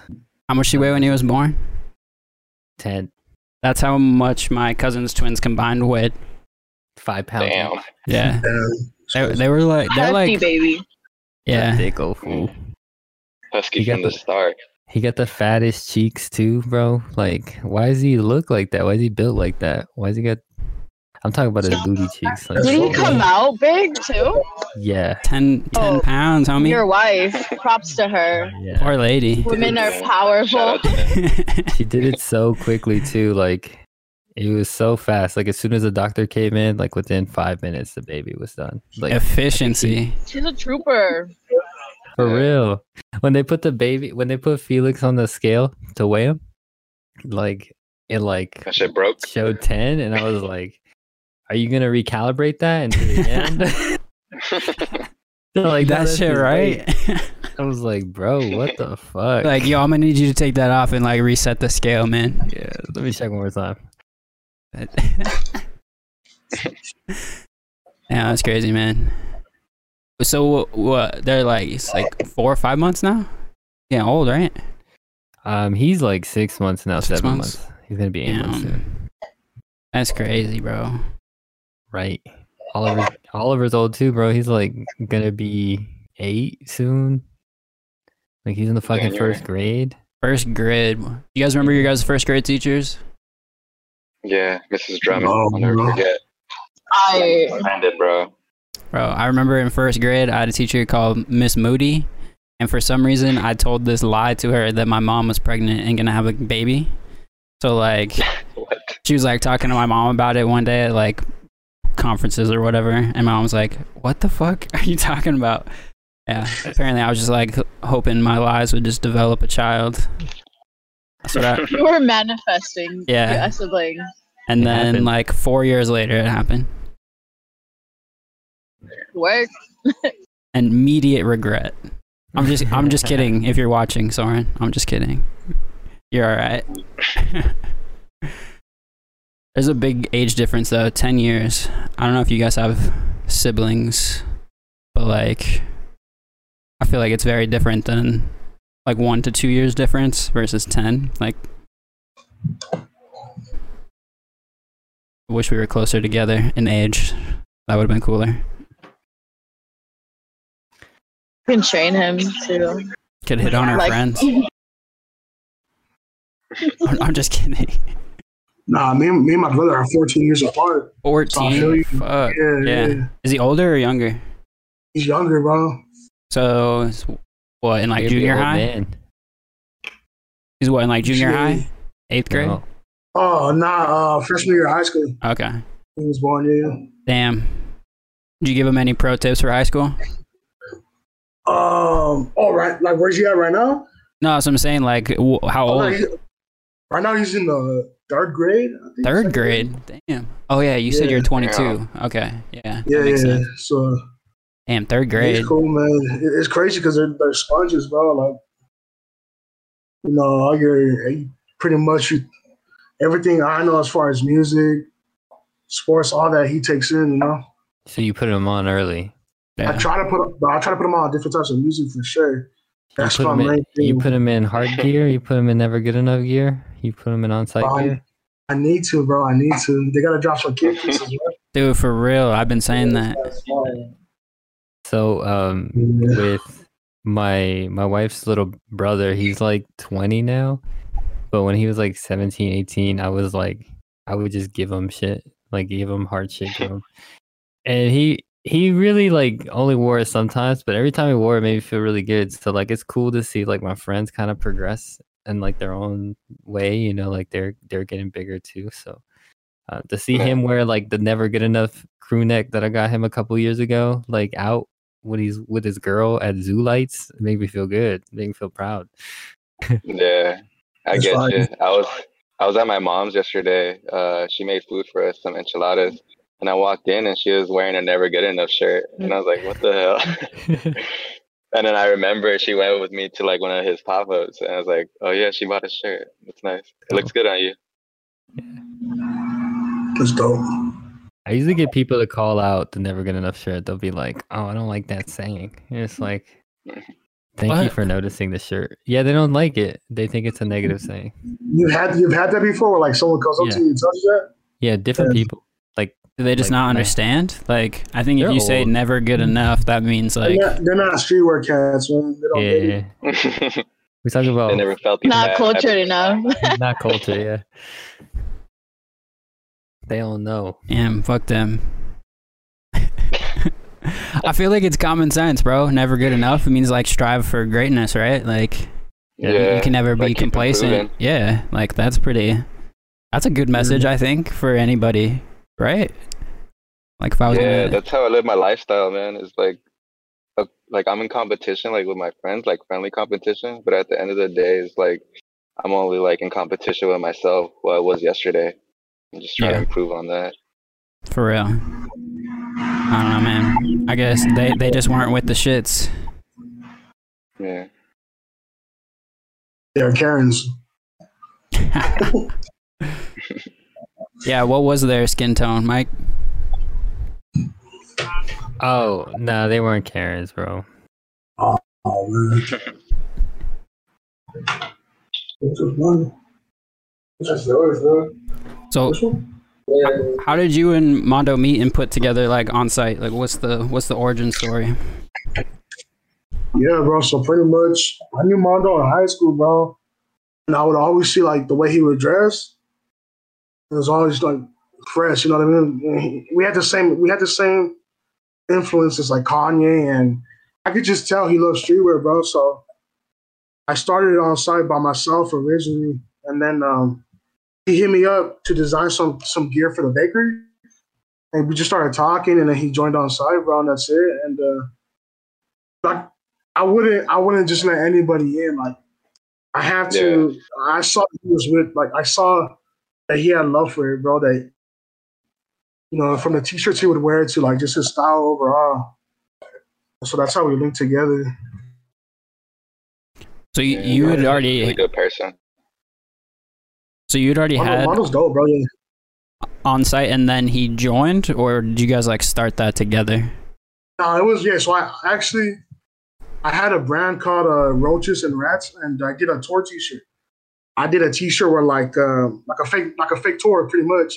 How much did she weigh when he was born? 10, That's how much my cousin's twins combined weighed. five pounds. Damn. Yeah, Damn. they, they were like they're Hefty like baby. yeah. Thick old fool. Husky You got from the the- start. He got the fattest cheeks too, bro. Like, why does he look like that? Why is he built like that? Why is he got? I'm talking about his booty cheeks. Like, Did he come out big too? Yeah, 10, 10 Oh, pounds, homie. Your wife. Props to her. yeah. Poor lady. Women are powerful. out to him. She did it so quickly too. Like, it was so fast. Like, as soon as the doctor came in, like within five minutes, the baby was done. Like, Efficiency. She's a trooper. For real. When they put the baby, when they put Felix on the scale to weigh him, like it like That shit broke. showed ten, and I was like, "Are you gonna recalibrate that and do it again?" They're <laughs> like that shit, right? <laughs> I was like, "Bro, what the <laughs> fuck?" like, yo, I'm gonna need you to take that off and like reset the scale, man. yeah. Let me check one more time. yeah, that's <laughs> crazy, man. So what? They're like it's like four or five months now. Yeah, old, right? Um, he's like six months now, Six seven months? months. He's gonna be eight months soon. That's crazy, bro. Right. Oliver, Oliver's old too, bro. He's like gonna be eight soon. Like he's in the fucking January. first grade. First grade. You guys remember your guys' first grade teachers? yeah, Mrs. Drummond. Oh, I'll never bro. forget. I Offended, bro. Bro, I remember in first grade, I had a teacher called Miss Moody, and for some reason, I told this lie to her that my mom was pregnant and gonna have a baby. So like, <laughs> What? she was like talking to my mom about it one day at like conferences or whatever, and my mom was like, "What the fuck <laughs> are you talking about?" Yeah, apparently I was just like hoping my lies would just develop a child. That's what I. <laughs> you were manifesting Yeah. a sibling. And It then happened. like four years later, it happened. Work. An immediate regret. I'm just I'm just <laughs> kidding. If you're watching, Soren, I'm just kidding. You're all right. There's a big age difference though, ten years. I don't know if you guys have siblings, but like, I feel like it's very different than like one to two years difference versus ten. Like, I wish we were closer together in age. That would have been cooler. You can train him too. Could hit on our like friends. <laughs> I'm just kidding. Nah, me, and- me and my brother are 14 years apart. I feel 14. you. Fuck. Yeah, Yeah. yeah. Is he older or younger? He's younger, bro. So, what, in like You're junior high? man. He's what, in like junior Shit. high? Eighth grade? No. Oh, nah, uh, freshman year of high school. Okay. He was born, yeah. Damn. Did you give him any pro tips for high school? Um, all right. Like, where's he at right now? No, so I'm saying. Like, wh- how Oh, old? he- right now, he's in the third grade. I think, Third second grade. Damn. Oh, yeah, you said you're Yeah. 22. Okay. Yeah. Yeah, that makes yeah. sense. So Damn, third grade. it's cool, man. It's crazy because they're, they're sponges, bro. Like, you know, all your eh, pretty much you, everything I know as far as music, sports, all that he takes in. You know, So you put him on early. I try to put, I try to put him on different types of music for sure. You That's put, my him in, main thing. you put him in hard gear. You put him in never good enough gear. You put him in on site gear. I need to, bro. I need to. They gotta drop some kick pieces, right? Dude, for real. I've been saying that. So um, Yeah. with my my wife's little brother, he's like 20 now. But when he was like 17, 18, I was like, I would just give him shit, like give him hard shit to him. <laughs> And he he really like only wore it sometimes, but every time he wore it, made me feel really good. So like it's cool to see like my friends kind of progress in like their own way, you know, like they're they're getting bigger too. So uh, to see Yeah. him wear like the never good enough crew neck that I got him a couple years ago, like out when he's with his girl at Zoo Lights, made me feel good, made me feel proud. Yeah, I That's get fine. you. I was I was at my mom's yesterday. Uh, she made food for us, some enchiladas, and I walked in and she was wearing a never good enough shirt, and I was like, "What the hell?" <laughs> <laughs> and then I remember she went with me to like one of his pop ups, and I was like, "Oh yeah, she bought a shirt. It's nice. It looks good on you." That's dope. I usually get people to call out the never good enough shirt. They'll be like, "Oh, I don't like that saying." And it's like, thank you for noticing the shirt. Yeah, they don't like it. They think it's a negative saying. You had you've had that before, where like someone calls up Yeah. to you and tells you that. Yeah, different Yeah. people. Like, Do they just Like, not man. understand? Like, I think if They're you say never good mm. enough, that means like, they're, not, they're not streetwear cats, man. They don't yeah, <laughs> we talk about they never felt Not bad cultured enough. not <laughs> culture. Yeah, they don't know. damn, fuck them. <laughs> I feel like it's common sense, bro. Never good enough. It means like strive for greatness, right? Like Yeah, you can never be like, keep complacent. improving. Yeah, like that's pretty. That's a good message, mm-hmm. I think, for anybody, right? Like if I was yeah, gonna, that's how I live my lifestyle, man. It's like, uh, like I'm in competition, like with my friends, like friendly competition. But at the end of the day, it's like I'm only like in competition with myself, what I was yesterday. I'm just trying Yeah. to improve on that. for real. I don't know, man. I guess they they just weren't with the shits. Yeah. They're Karens. <laughs> yeah, what was their skin tone, Mike? Oh no, they weren't Karens, bro. Oh man. This is one. This is yours, bro. So Yeah. How did you and Mondo meet and put together like Onsight? Like what's the what's the origin story? Yeah, bro. So pretty much, I knew Mondo in high school, bro, and I would always see like the way he would dress. It was always like fresh, you know what I mean? We had the same, we had the same influences like Kanye, and I could just tell he loves streetwear, bro. So I started it Onsight by myself originally, and then um, he hit me up to design some some gear for the bakery, and we just started talking, and then he joined Onsight, bro, and that's it. And uh, like I wouldn't I wouldn't just let anybody in. Like I have to. I saw he was with like I saw that he had love for it, bro. That you know from the t-shirts he would wear to like just his style overall. So that's how we linked together. So you, Yeah, you had Mondo's a really good person. so you'd already Mondo, had Mondo's dope, bro. Yeah. Onsight and then he joined or did you guys like start that together? No, it was yeah. So I actually I had a brand called uh, Roaches and Rats, and I did a tour T-shirt. I did a T-shirt where like uh, like a fake like a fake tour, pretty much.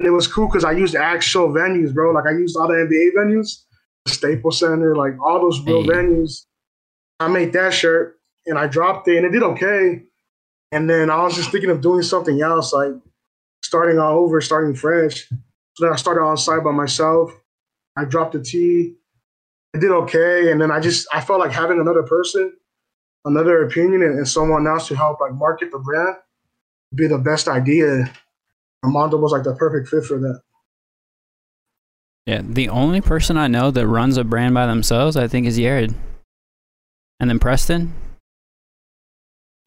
And it was cool because I used actual venues, bro. Like I used all the NBA venues, the Staples Center, like all those real Hey. venues. I made that shirt and I dropped it, and it did okay. And then I was just thinking of doing something else, like starting all over, starting fresh. So then I started Onsight by myself. I dropped the T. I did okay, and then I just I felt like having another person, another opinion, and, and someone else to help like market the brand be the best idea. Armando was like the perfect fit for that. Yeah, the only person I know that runs a brand by themselves I think is Yared. And then Preston.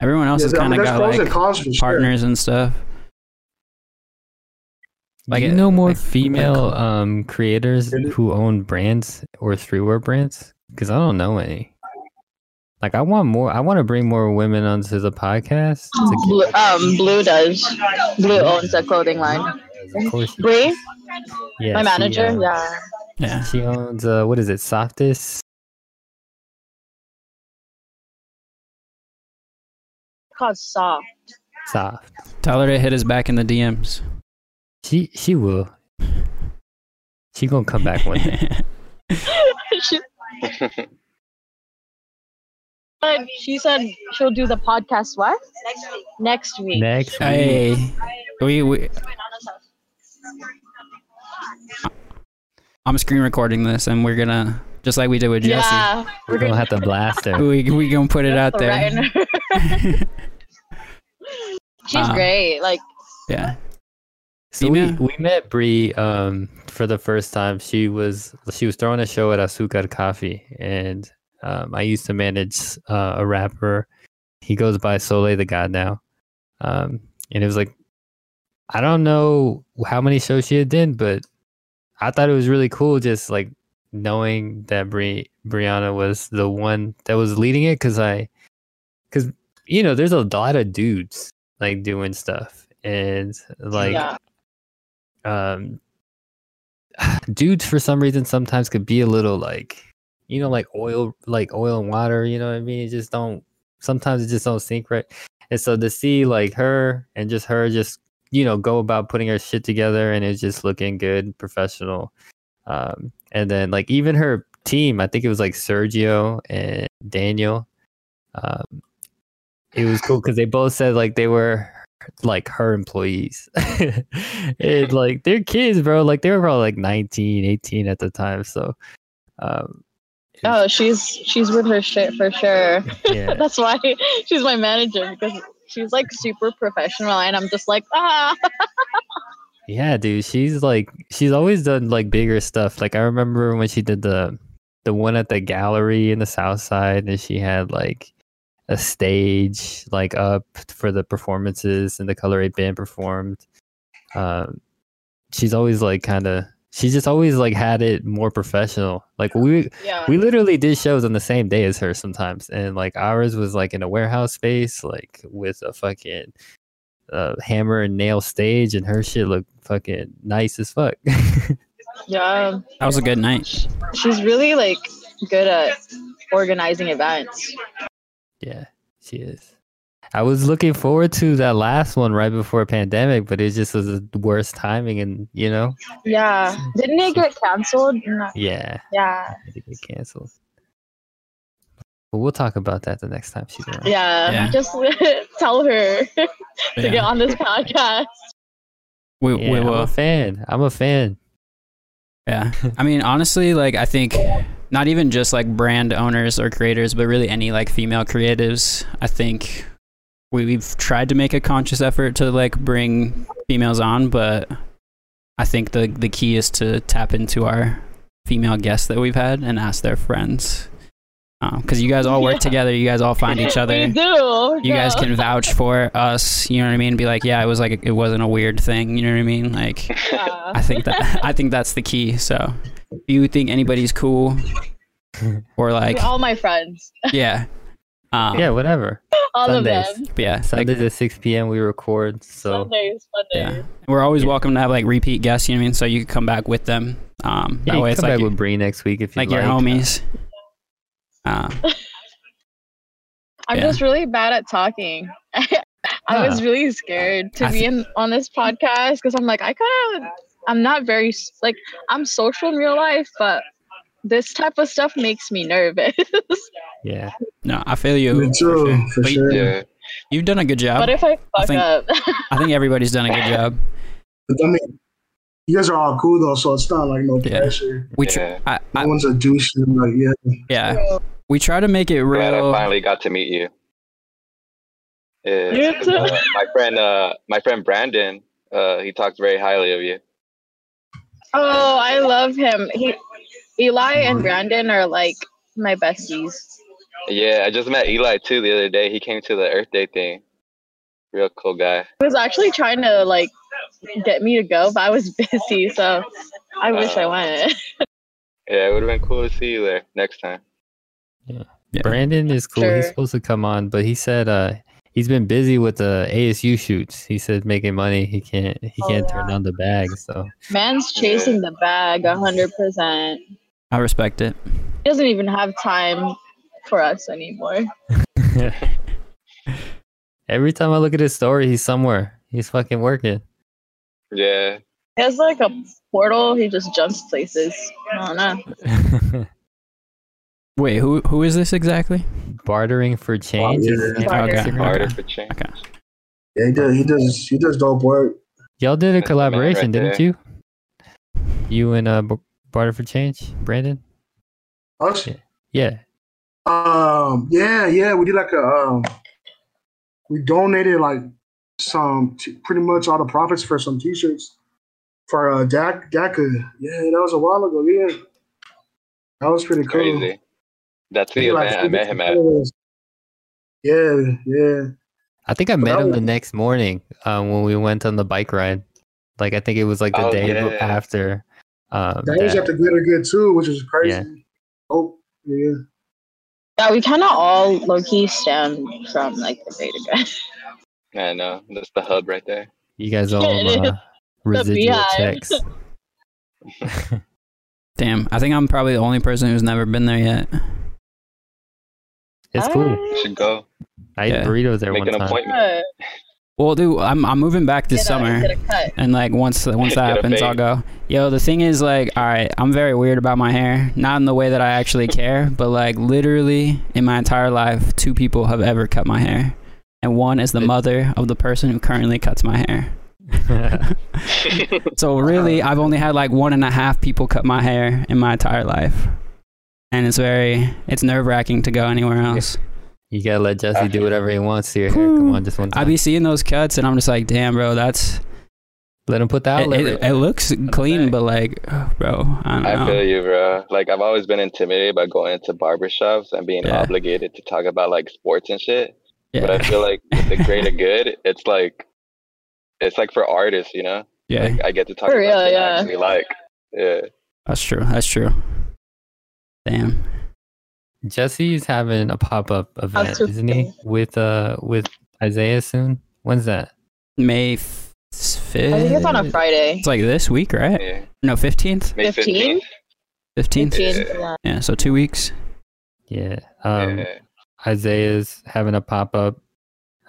Everyone else Yeah, has kind of got pros and like cons for sure. partners and stuff. Like Do you know more like- female um creators who own brands or streetwear brands? Because I don't know any. Like I want more. I want to bring more women onto the podcast. To Blue, um, Blue does. Blue owns a clothing line. of course, Bree, yeah, my she, manager, uh, yeah. Yeah. She owns uh, what is it? Softest. Called soft. Soft. Tell her to hit us back in the DMs. She she will. She gonna come back one day. <laughs> <laughs> <laughs> she, said- she said she'll do the podcast what? Next week. Next week. hey. We, we I'm screen recording this and we're gonna just like we did with Jesse. Yeah. We're gonna have to blast it. We we gonna put it out there. Right in her- <laughs> She's Uh, great. Like yeah. So we, we met Bree um for the first time. She was she was throwing a show at Azúcar Coffee, and um, I used to manage uh, a rapper. He goes by Soleil the God now, um, and it was like I don't know how many shows she had done, but I thought it was really cool just like knowing that Bri- Brianna was the one that was leading it because I because you know there's a lot of dudes like doing stuff and like yeah. um <sighs> dudes for some reason sometimes could be a little like you know like oil like oil and water you know what i mean? It just don't sometimes it just don't sink right. And so to see like her and just her just you know go about putting her shit together and it's just looking good professional. Um and then like even her team i think it was like sergio and daniel. Um it was cool because they both said like they were like her employees. <laughs> And like they're kids bro. Like they were probably like 19 18 at the time so um Oh, she's she's with her shit for sure. yeah <laughs> <laughs> That's why she's my manager because she's like super professional, and I'm just like ah. <laughs> yeah dude she's like she's always done like bigger stuff like i remember when she did the the one at the gallery in the south side and she had like a stage like up for the performances and the color 8 band performed um she's always like kind of she's just always like had it more professional like we Yeah. we literally did shows on the same day as her sometimes and like ours was like in a warehouse space like with a fucking uh, hammer and nail stage and her shit looked fucking nice as fuck <laughs> yeah. That was a good night. She's really like good at organizing events. yeah she is i was looking forward to that last one right before pandemic but it just was the worst timing and you know Yeah. Didn't it get canceled? No. yeah Yeah. it did get canceled but we'll talk about that the next time she's around Yeah. Yeah. Just <laughs> tell her <laughs> to get on this podcast. We, yeah we i'm a fan i'm a fan Yeah. <laughs> I mean, honestly, like I think not even just like brand owners or creators, but really any like female creatives. I think we, we've tried to make a conscious effort to like bring females on, but I think the the key is to tap into our female guests that we've had and ask their friends. Um, because you guys all work Yeah. together, you guys all find each <laughs> other. We do. You guys can vouch for us. You know what I mean? Be like, yeah, it was like it wasn't a weird thing. You know what I mean? Like. Yeah. I think that I think that's the key. So, if you think anybody's cool, <laughs> or like, all my friends, yeah, um, yeah whatever all Sundays. of them. but yeah, like, sundays at 6 p.m we record so Sundays, Sundays. yeah, we're always Yeah. welcome to have like repeat guests. You know what I mean? So you can come back with them. Um, yeah, that you way can it's come like back your- with Bree next week if you like like your homies. Uh, <laughs> I'm Yeah. just really bad at talking. <laughs> I was really scared to I be thi- in on this podcast because I'm like I kind of I'm not very like I'm social in real life, but this type of stuff makes me nervous. <laughs> yeah no, I feel you. Me for too, sure. for But you- sure. Yeah. You've done a good job. but if I fuck think- up, <laughs> I think everybody's done a good <laughs> job. But I mean, you guys are all cool though, so it's not like no Yeah. pressure. We tr- Yeah. I, No I, one's a douche. Like, yeah, yeah, we try to make it real. Glad I finally got to meet you. Yeah, uh, my friend, uh, my friend Brandon, uh, he talked very highly of you. oh, I love him. He, Eli and Brandon are like my besties. Yeah, I just met Eli too the other day. He came to the Earth Day thing. Real cool guy. He was actually trying to like get me to go, but I was <laughs> busy, so I wish I Uh, went. <laughs> Yeah, it would have been cool to see you there next time. Yeah. Brandon is cool. He's supposed to come on, but he said uh he's been busy with the ASU shoots. He said making money. He can't he Oh, can't turn down the bag. So Man's chasing the bag a hundred percent. I respect it. He doesn't even have time for us anymore. <laughs> every time I look at his story, he's somewhere. He's fucking working. Yeah, He has like a portal. He just jumps places. I don't know. <laughs> Wait, who who is this exactly? Bartering for change. is his Barter. Instagram. harder Okay. for change. Okay. yeah, he does. He does. He does dope work. Y'all did a That's the collaboration, right didn't there. you? You and uh B- Barter for Change, Brandon. Us? Yeah. Yeah. Um, yeah, yeah. We did like a. Um, we donated like some, t- pretty much all the profits for some T-shirts for uh, Dak DACA. Yeah, that was a while ago. Yeah, that was pretty cool. Crazy. That's the Yeah, like, event I met him at. Yeah, yeah. I think I met that him the next morning um, when we went on the bike ride. Like I think it was like the Oh, day yeah. After. Um, was that- at the Greater Good too, which is crazy. Yeah. Oh, yeah. Yeah, we kind of all low key stem from like the beta guy. <laughs> I know. That's the hub right there. you guys all It him is uh, residual beehive. checks. <laughs> <laughs> Damn, I think I'm probably the only person who's never been there yet. It's cool. You should go. I ate Yeah. burritos there Make one an time. appointment. Well, dude, I'm I'm moving back this get a- summer. get a cut. And like once once <laughs> that Get a happens, I'll fade. go. Yo, the thing is like, all right, I'm very weird about my hair. Not in the way that I actually care, but like literally in my entire life, two people have ever cut my hair, and one is the It- mother of the person who currently cuts my hair. <laughs> So really, I've only had like one and a half people cut my hair in my entire life, and it's very it's nerve wracking to go anywhere else. You gotta let Jesse do whatever he wants to your hair. Come on, just one time. I be seeing those cuts, and I'm just like, damn, bro, that's let him put the it, outlet. it, right it looks clean, but like, <sighs> bro, I don't I know. feel you, bro. Like I've always been intimidated by going into barbershops and being Yeah. obligated to talk about like sports and shit. Yeah. But I feel like with the greater <laughs> good, it's like it's like for artists, you know. yeah, Like I get to talk For about real, shit I actually like. Yeah. that's true. That's true. Damn. Jesse's having a pop up event, isn't he? With uh with Isaiah soon. When's that? May f- fifth. I think it's on a Friday. It's like this week, right? Yeah. No, fifteenth. May 15th? fifteenth. Fifteenth. 15th, Yeah. yeah. Yeah, so two weeks. Yeah. Um yeah. Isaiah's having a pop up.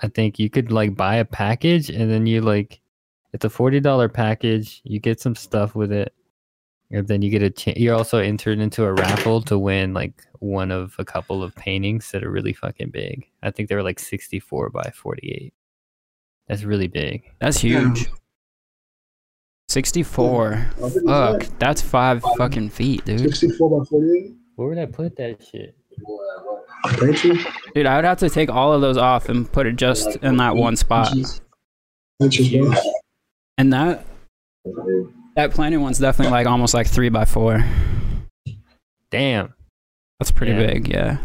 I think you could like buy a package and then you like it's a forty dollar package. You get some stuff with it, and then you get a chance. You're also entered into a raffle to win like one of a couple of paintings that are really fucking big. I think they were like sixty four by forty eight. That's really big. That's huge. Sixty-four. Fuck, that's five fucking feet, dude. 64 by 48. Where would I put that shit? Dude, I would have to take all of those off and put it just in that one spot. Thank you, bro. And that that planted one's definitely like almost like three by four. Damn. That's pretty Yeah. big, yeah.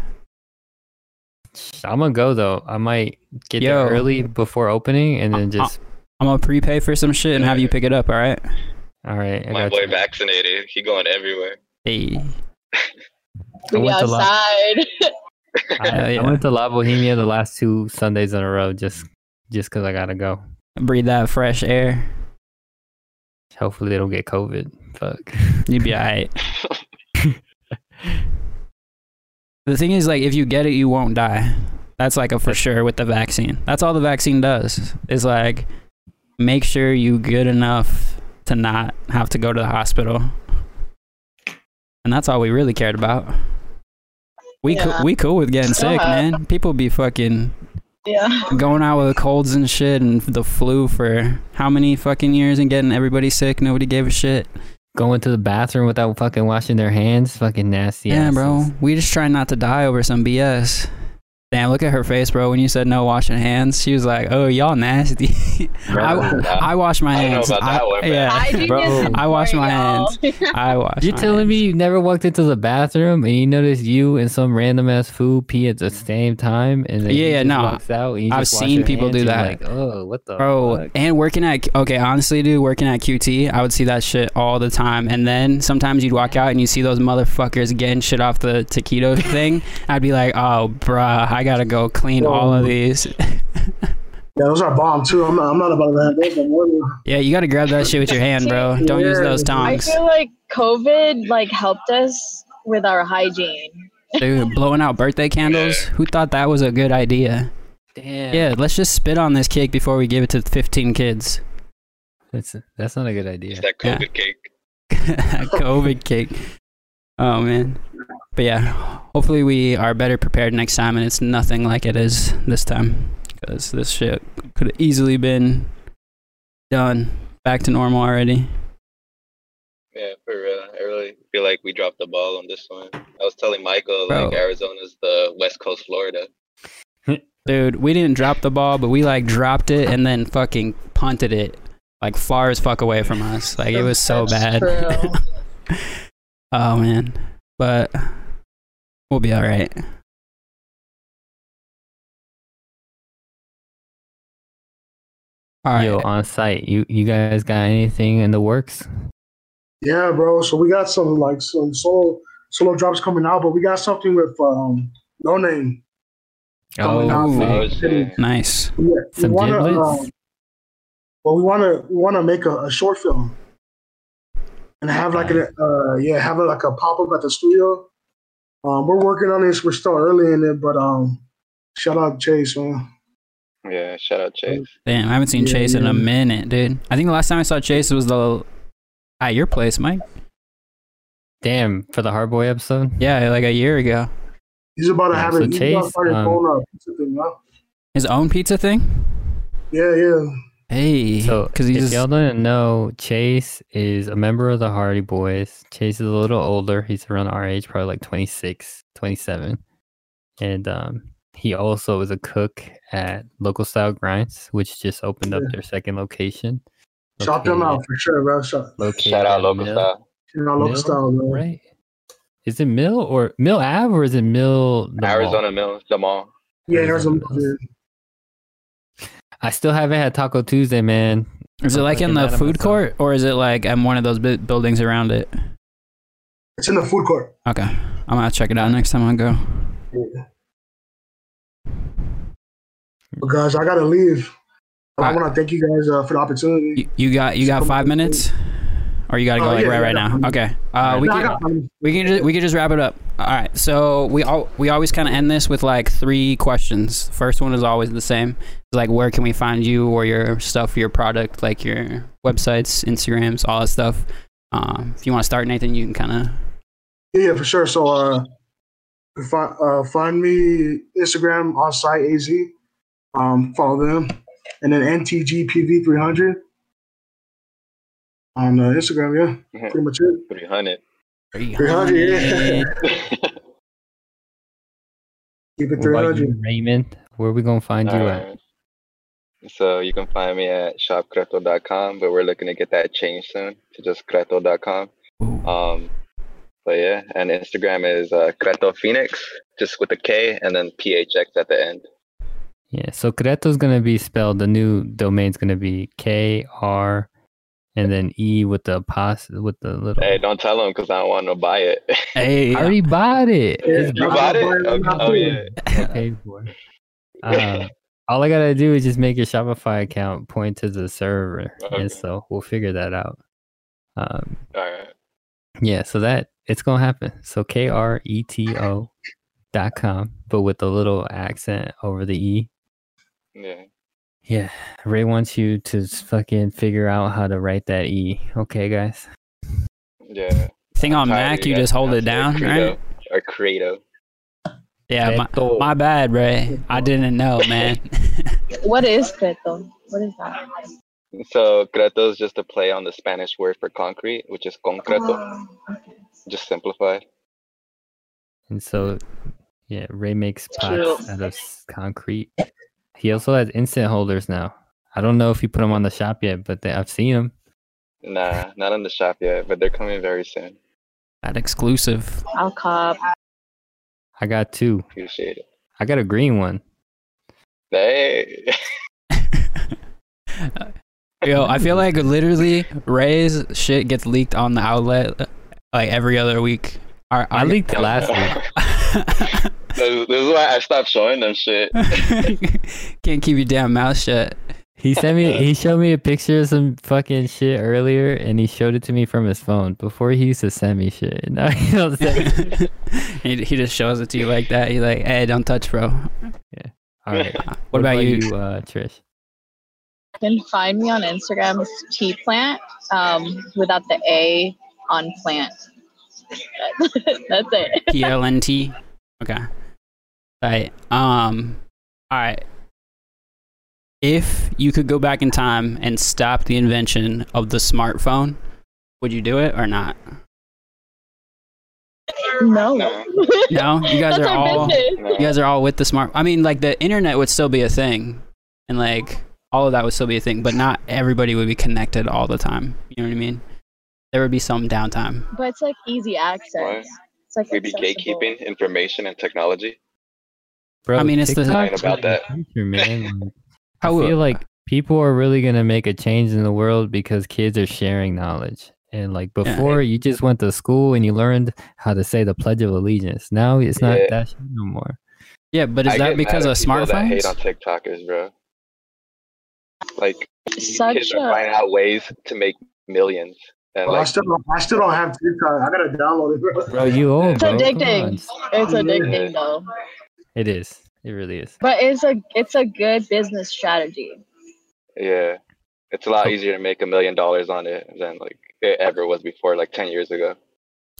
I'm gonna go though. I might get Yo. there early before opening and then just I'm gonna prepay for some shit and have you pick it up, all right? all right. I My got boy you. vaccinated. He going everywhere. Hey. I We went to La- outside. I, I went to La Bohemia the last two Sundays in a row just just because I gotta go. Breathe that fresh air. Hopefully they don't get COVID. Fuck. <laughs> You'd be alright. <laughs> the thing is, like, if you get it, you won't die. That's like a for sure with the vaccine. That's all the vaccine does. Is like make sure you good enough to not have to go to the hospital. And that's all we really cared about. We Yeah. cool, we cool with getting sick, Yeah. <laughs> man. People be fucking yeah. going out with colds and shit and the flu for how many fucking years and getting everybody sick. Nobody gave a shit. Going to the bathroom without fucking washing their hands. Fucking nasty. Yeah, bro. We just try not to die over some BS. Damn, look at her face, bro. When you said no washing hands, she was like, "Oh, y'all nasty." <laughs> I, I wash my I don't know hands. about that one, yeah, Hygiene Bro. I wash my hands. <laughs> I wash. You're my telling hands. me you never walked into the bathroom and you noticed you and some random ass fool pee at the same time and then Yeah, he yeah, no. out I've seen people hands do that. Like, oh, what the Bro, fuck? and working at okay, honestly, dude, working at QT, I would see that shit all the time. And then sometimes you'd walk out and you see those motherfuckers getting shit off the taquito <laughs> thing. I'd be like, oh, bruh, I gotta go clean all of um, these. <laughs> Yeah, those are bomb too. I'm not, I'm not about to have those. Yeah, you gotta grab that shit with your hand, bro. Don't use those tongs. I feel like COVID like helped us with our hygiene. dude. Blowing out birthday candles. Who thought that was a good idea? Damn. Yeah, let's just spit on this cake before we give it to 15 kids. That's, that's not a good idea. It's that Yeah. COVID <laughs> cake. COVID cake. Oh man. But yeah, hopefully we are better prepared next time and it's nothing like it is this time. Because this shit could have easily been done back to normal already. Yeah, for real. I really feel like we dropped the ball on this one. I was telling Michael Bro. like Arizona's the West Coast Florida. <laughs> Dude, we didn't drop the ball, but we like dropped it and then fucking punted it like far as fuck away from us. Like it was so That's bad. <laughs> oh man. But we'll be alright. All right. Yo, Onsight, you you guys got anything in the works? Yeah, bro. So we got some like some solo solo drops coming out, but we got something with um no name. coming out. Ooh. Oh. Nice. Yeah, we wanna, um, well, we want to we want to make a, a short film. and have like a uh, yeah, have a, like a pop up at the studio. Um, we're working on this. We're still early in it, but um, shout out Chase, man. Yeah, shout out Chase. Damn, I haven't seen Yeah, Chase in a minute, dude. I think the last time I saw Chase was the at your place, Mike. Damn, for the Hard Boy episode. Yeah, like a year ago. He's about to Yeah, have so it. He's about to Chase, um, uh, pizza thing. His own pizza thing. Yeah, yeah. Hey, So, because if he's y'all didn't know, Chase is a member of the Hardy Boys. Chase is a little older. He's around our age, probably like 26, 27. And um, he also is a cook at Local Style Grinds, which just opened up Yeah. their second location. Shout them out for sure, bro. Shout, Shout out local Mill- style. you know, local Mill, style, bro. Right? Is it Mill or Mill Ave or is it Mill? the mall? Arizona Mills, the mall. Yeah, there's a Arizona Mills. yeah. I still haven't had Taco Tuesday, man. is it like in the food myself. court or is it like in one of those bu- buildings around it? It's in the food court. Okay, I'm gonna check it out next time I go. Yeah. But guys, I gotta leave. But I want to thank you guys uh, for the opportunity. You, you got you got Come five minutes, or you gotta go Oh, like yeah, right right I now. got- Okay, uh, we No, can got we can just, we can just wrap it up. All right, so we all we always kind of end this with like three questions. First one is always the same. It's like where can we find you or your stuff, your product, like your websites, Instagrams, all that stuff. Um, if you want to start, Nathan, you can kind of Yeah, yeah, for sure. So, uh, find uh, find me Instagram Onsight az. Um, follow them, and then NTGPV300 on uh, Instagram. Yeah, pretty much it. 300. 300, yeah. Keep it 300. Raymond? Where we gonna find you at? Alright. So you can find me at shopkreto.com, but we're looking to get that changed soon to just kreto.com. Um, but yeah, and Instagram is uh, Kreto Phoenix, just with a K and then PHX at the end. Yeah, so Kreto is gonna be spelled. The new domain's gonna be K R, and then E with the pos with the little. Hey, don't tell them because I don't want to buy it. <laughs> Hey, I already bought it. Yeah, It's you I'm bought it? not Okay. nothing. Oh yeah. paid for. Uh, <laughs> all I gotta do is just make your Shopify account point to the server, Okay. and so we'll figure that out. Um, All right. yeah, so that it's gonna happen. So K R E T O dot com, but with a little accent over the E. Yeah. Yeah, Ray wants you to fucking figure out how to write that E. Okay, guys. Yeah. thing on I'm tired of Mac, you guys just hold it down, Credo right? Or Credo. Yeah, my, my bad, Ray. I didn't know, man. <laughs> What is Kreto? What is that? So Kreto is just a play on the Spanish word for concrete, which is concreto, Oh, ah, okay. just simplified. And so, yeah, Ray makes True. pots out of concrete. He also has instant holders now. I don't know if he put them on the shop yet, but they, I've seen them. Nah, not in the shop yet, but they're coming very soon. that exclusive. I'll cop. I got two. Appreciate it. I got a green one. Hey. <laughs> Yo, I feel like literally Ray's shit gets leaked on the outlet like every other week. Our, I our- leaked it last week. <laughs> this, this is why I stopped showing them shit. <laughs> Can't keep your damn mouth shut. He sent me. He showed me a picture of some fucking shit earlier, and he showed it to me from his phone. Before he used to send me shit. <laughs> Now he don't send me. <laughs> he, he just shows it to you like that. He's like, "Hey, don't touch, bro." Yeah. All right. <laughs> What, about, you? uh, Trish? You can find me on Instagram as T Plant, um, without the A on plant. That's it. P L N T. Okay. All right. Um. All right. If you could go back in time and stop the invention of the smartphone, would you do it or not? No. No. No, you guys are all business. You guys are all with the smart. I mean, like the internet would still be a thing, and like all of that would still be a thing, but not everybody would be connected all the time. You know what I mean? There would be some downtime. But it's like easy access. What? It's like we'd be gatekeeping information and technology. Bro, I mean, it's the- TikTok's About that. the future, man. <laughs> Like, I How uh, feel like people are really gonna make a change in the world because kids are sharing knowledge. And like Yeah. before, you just went to school and you learned how to say the Pledge of Allegiance. Now it's not Yeah. that shit no more. yeah, but is I that because of at people That hate smartphones? on TikTokers, bro. Like Such kids are finding out ways to make millions And Bro, I still don't, I still don't have TikTok. I gotta download it, bro. Bro, you old, It's bro. Come addicting. on. It's addicting though. It is. It really is. But it's a it's a good business strategy. yeah, it's a lot oh. easier to make a million dollars on it than like it ever was before, like ten years ago.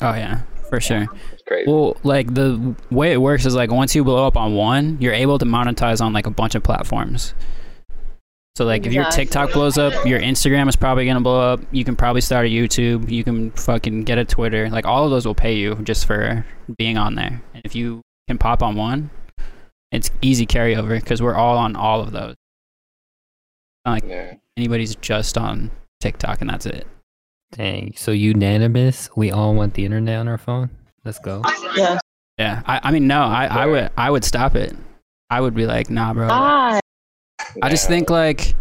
Oh yeah, for sure. It's crazy. Well, like the way it works is like once you blow up on one, you're able to monetize on like a bunch of platforms. So like if your TikTok blows up, your Instagram is probably gonna blow up. You can probably start a YouTube. You can fucking get a Twitter. Like all of those will pay you just for being on there. And if you can pop on one, it's easy carryover because we're all on all of those. Not like yeah. anybody's just on TikTok and that's it. Dang. So unanimous. We all want the internet on our phone. Let's go. Yeah. Yeah. I, I mean no, I, I would I would stop it. I would be like, nah, bro. Ah, I just think like,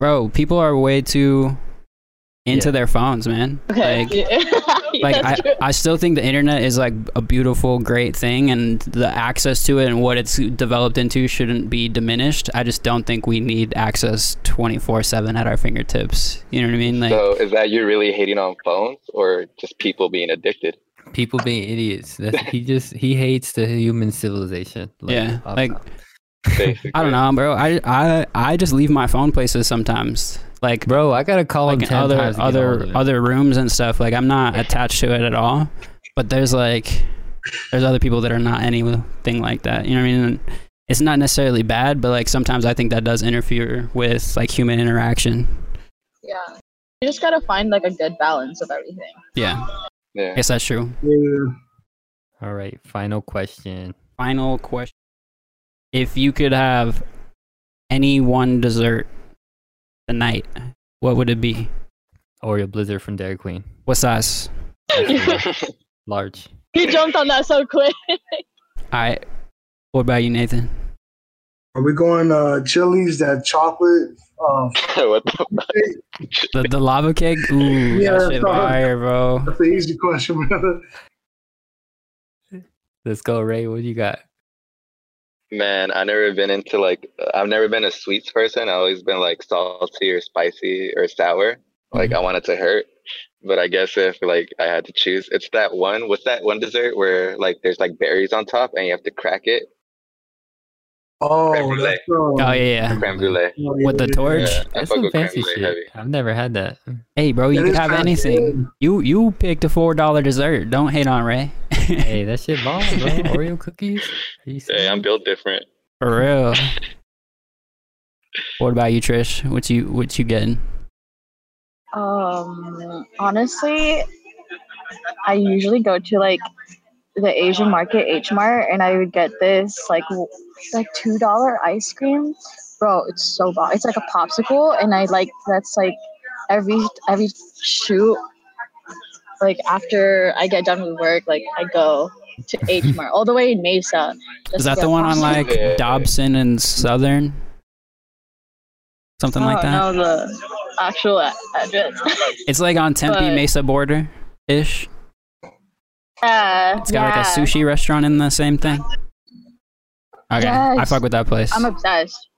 bro, people are way too into Yeah. their phones, man. okay. Like, <laughs> Yeah, <laughs> like I, true. I still think the internet is like a beautiful, great thing, and the access to it and what it's developed into shouldn't be diminished. I just don't think we need access twenty four seven at our fingertips. You know what I mean? Like, So is that you're really hating on phones or just people being addicted? People being idiots. That's, he just he hates the human civilization. Yeah, like- Basically. <laughs> I don't know, bro. I, I, I just leave my phone places sometimes. Like, bro, I gotta call like in 10 other times to get a hold other other rooms and stuff. Like I'm not attached to it at all. But there's like there's other people that are not anything like that. You know what I mean? It's not necessarily bad, but like sometimes I think that does interfere with like human interaction. yeah. You just gotta find like a good balance of everything. Yeah, I Yeah. guess that's true. Yeah. All right, final question. Final question: If you could have any one dessert tonight, what would it be? Oreo Blizzard from Dairy Queen. What size? <laughs> Large. he jumped on that so quick. <laughs> All right. What about you, Nathan? Are we going uh Chili's that chocolate? Uh, <laughs> what the The the lava cake? Ooh, Yeah, that shit fire, bro. that's the easy question, brother. Let's go, Ray. What do you got? Man, I never been into like I've never been a sweets person. I always been like salty or spicy or sour. Like I mm-hmm. want it to hurt. But I guess if like I had to choose, it's that one. What's that one dessert where like there's like berries on top and you have to crack it? Oh, that's, Oh yeah, yeah. Creme brulee. oh, yeah, With the torch. Yeah, that's fuck some fancy shit. heavy. I've never had that. Hey, bro, you It can have anything. good. You you picked a four dollar dessert. Don't hate on Ray. hey, <laughs> that shit bomb, bro. Oreo cookies. You Hey, I'm built different. For real. <laughs> what about you, Trish? What you what you getting? Um, honestly, I usually go to like the Asian market, H Mart, and I would get this like like two dollar ice cream. Bro, it's so bomb. It's like a popsicle, and I like that's like every every shoot. Like after I get done with work, like I go to <laughs> H Mart all the way in Mesa. Is that the one on like Dobson and Southern? Something like oh, that. don't the actual address. It's like on <laughs> Tempe But- Mesa border ish. Yeah, It's got like a sushi restaurant in the same thing. Okay, I fuck with that place. I'm obsessed.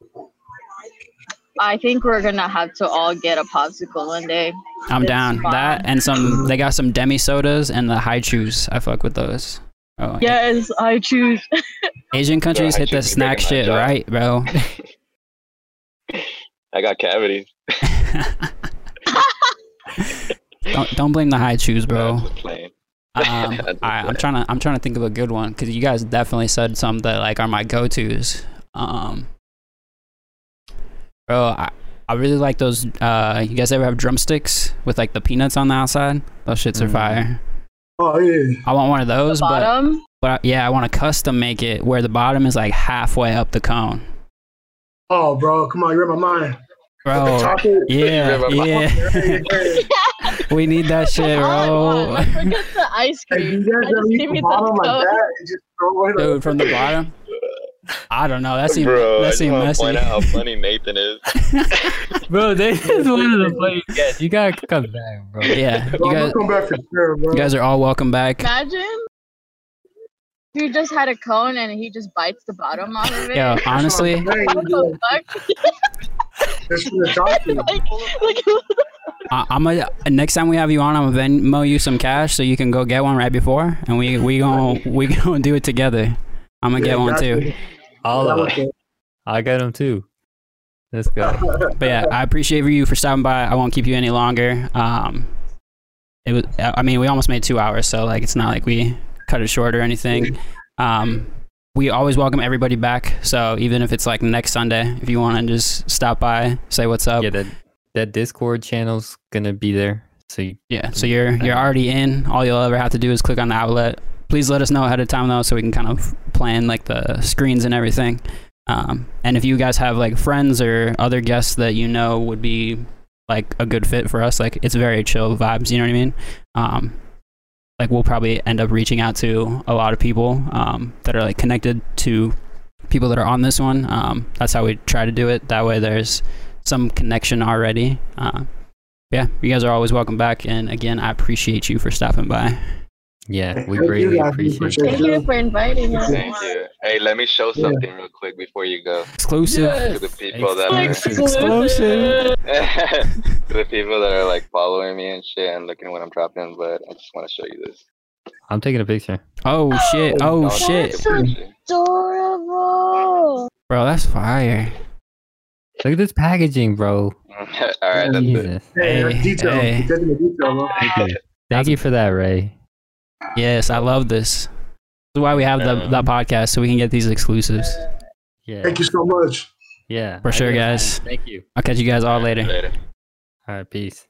I think we're gonna have to all get a popsicle one day. I'm It's down. fun. That and some. They got some demi sodas and the Hi-Chews. I fuck with those. Oh, Yes, I choose. <laughs> Asian countries High hit the snack shit job. right, bro. <laughs> <laughs> I got cavities. don't don't blame the Hi-Chews, bro. That's plain. Um, <laughs> That's all right, I'm trying to I'm trying to think of a good one because you guys definitely said some that like are my go tos. Um, bro, I, I really like those. Uh, you guys ever have drumsticks with like the peanuts on the outside? Those shits are Mm. fire. Oh yeah. I want one of those, but bottom. but I- yeah, I want to custom make it where the bottom is like halfway up the cone, Oh, bro, come on, you're in my mind. bro. Chocolate. Yeah, <laughs> yeah. <laughs> Hey, hey. we need that shit, bro. I forget the ice Hey, cream. you guys just give me the like cone. that just throw it Dude, from the bottom. I don't know. That seems Bro, I that seems messy. point out how funny <laughs> Nathan is. <laughs> Bro, this <laughs> is one of the funniest guests. You gotta come back, bro. yeah, Bro, you guys, come back for sure, bro. you guys are all welcome back. Imagine he just had a cone and he just bites the bottom off of it. Yo, <laughs> That's what I'm honestly, saying, what bro. the fuck? That's for the chocolate. like, <laughs> like, I, I'm gonna next time we have you on, I'm gonna Venmo you some cash so you can go get one right before, and we we gonna we gonna do it together. I'm gonna Yeah, get one too. All That of it. I got them too. Let's go. <laughs> But yeah, I appreciate you for stopping by. I won't keep you any longer. Um, it was. I mean, we almost made two hours, so like it's not like we cut it short or anything. Um, we always welcome everybody back. So even if it's like next Sunday, if you want to just stop by, say what's up. yeah, that that Discord channel's gonna be there. So you, Yeah, so you're you're already in. All you'll ever have to do is click on the outlet. Please let us know ahead of time though, so we can kind of plan like the screens and everything. Um, and if you guys have like friends or other guests that you know would be like a good fit for us, like it's very chill vibes. You know what I mean? Um, like we'll probably end up reaching out to a lot of people um, that are like connected to people that are on this one. Um, that's how we try to do it. That way, there's some connection already. Uh, yeah, you guys are always welcome back. And again, I appreciate you for stopping by. Yeah, we Thank you, greatly appreciate it. Thank you for inviting us. Thank you. Hey, let me show something real quick before you go. Exclusive. To the people that are Exclusive. <laughs> to the people that are like following me and shit and looking at what I'm dropping, but I just want to show you this. I'm taking a picture. Oh, oh shit! Oh Don't shit, take. Adorable. bro, that's fire. Look at this packaging, bro. <laughs> All right, that's it. Jesus. Hey, Hey, detail. hey. You're taking the detail, bro. Thank you. Thank you for that, Ray. Yes, I love this. That's why we have the that podcast so we can get these exclusives. Yeah. Thank you so much. Yeah. For I sure, guess. guys. Thank you. I'll catch you guys all later. Later. All right. Peace.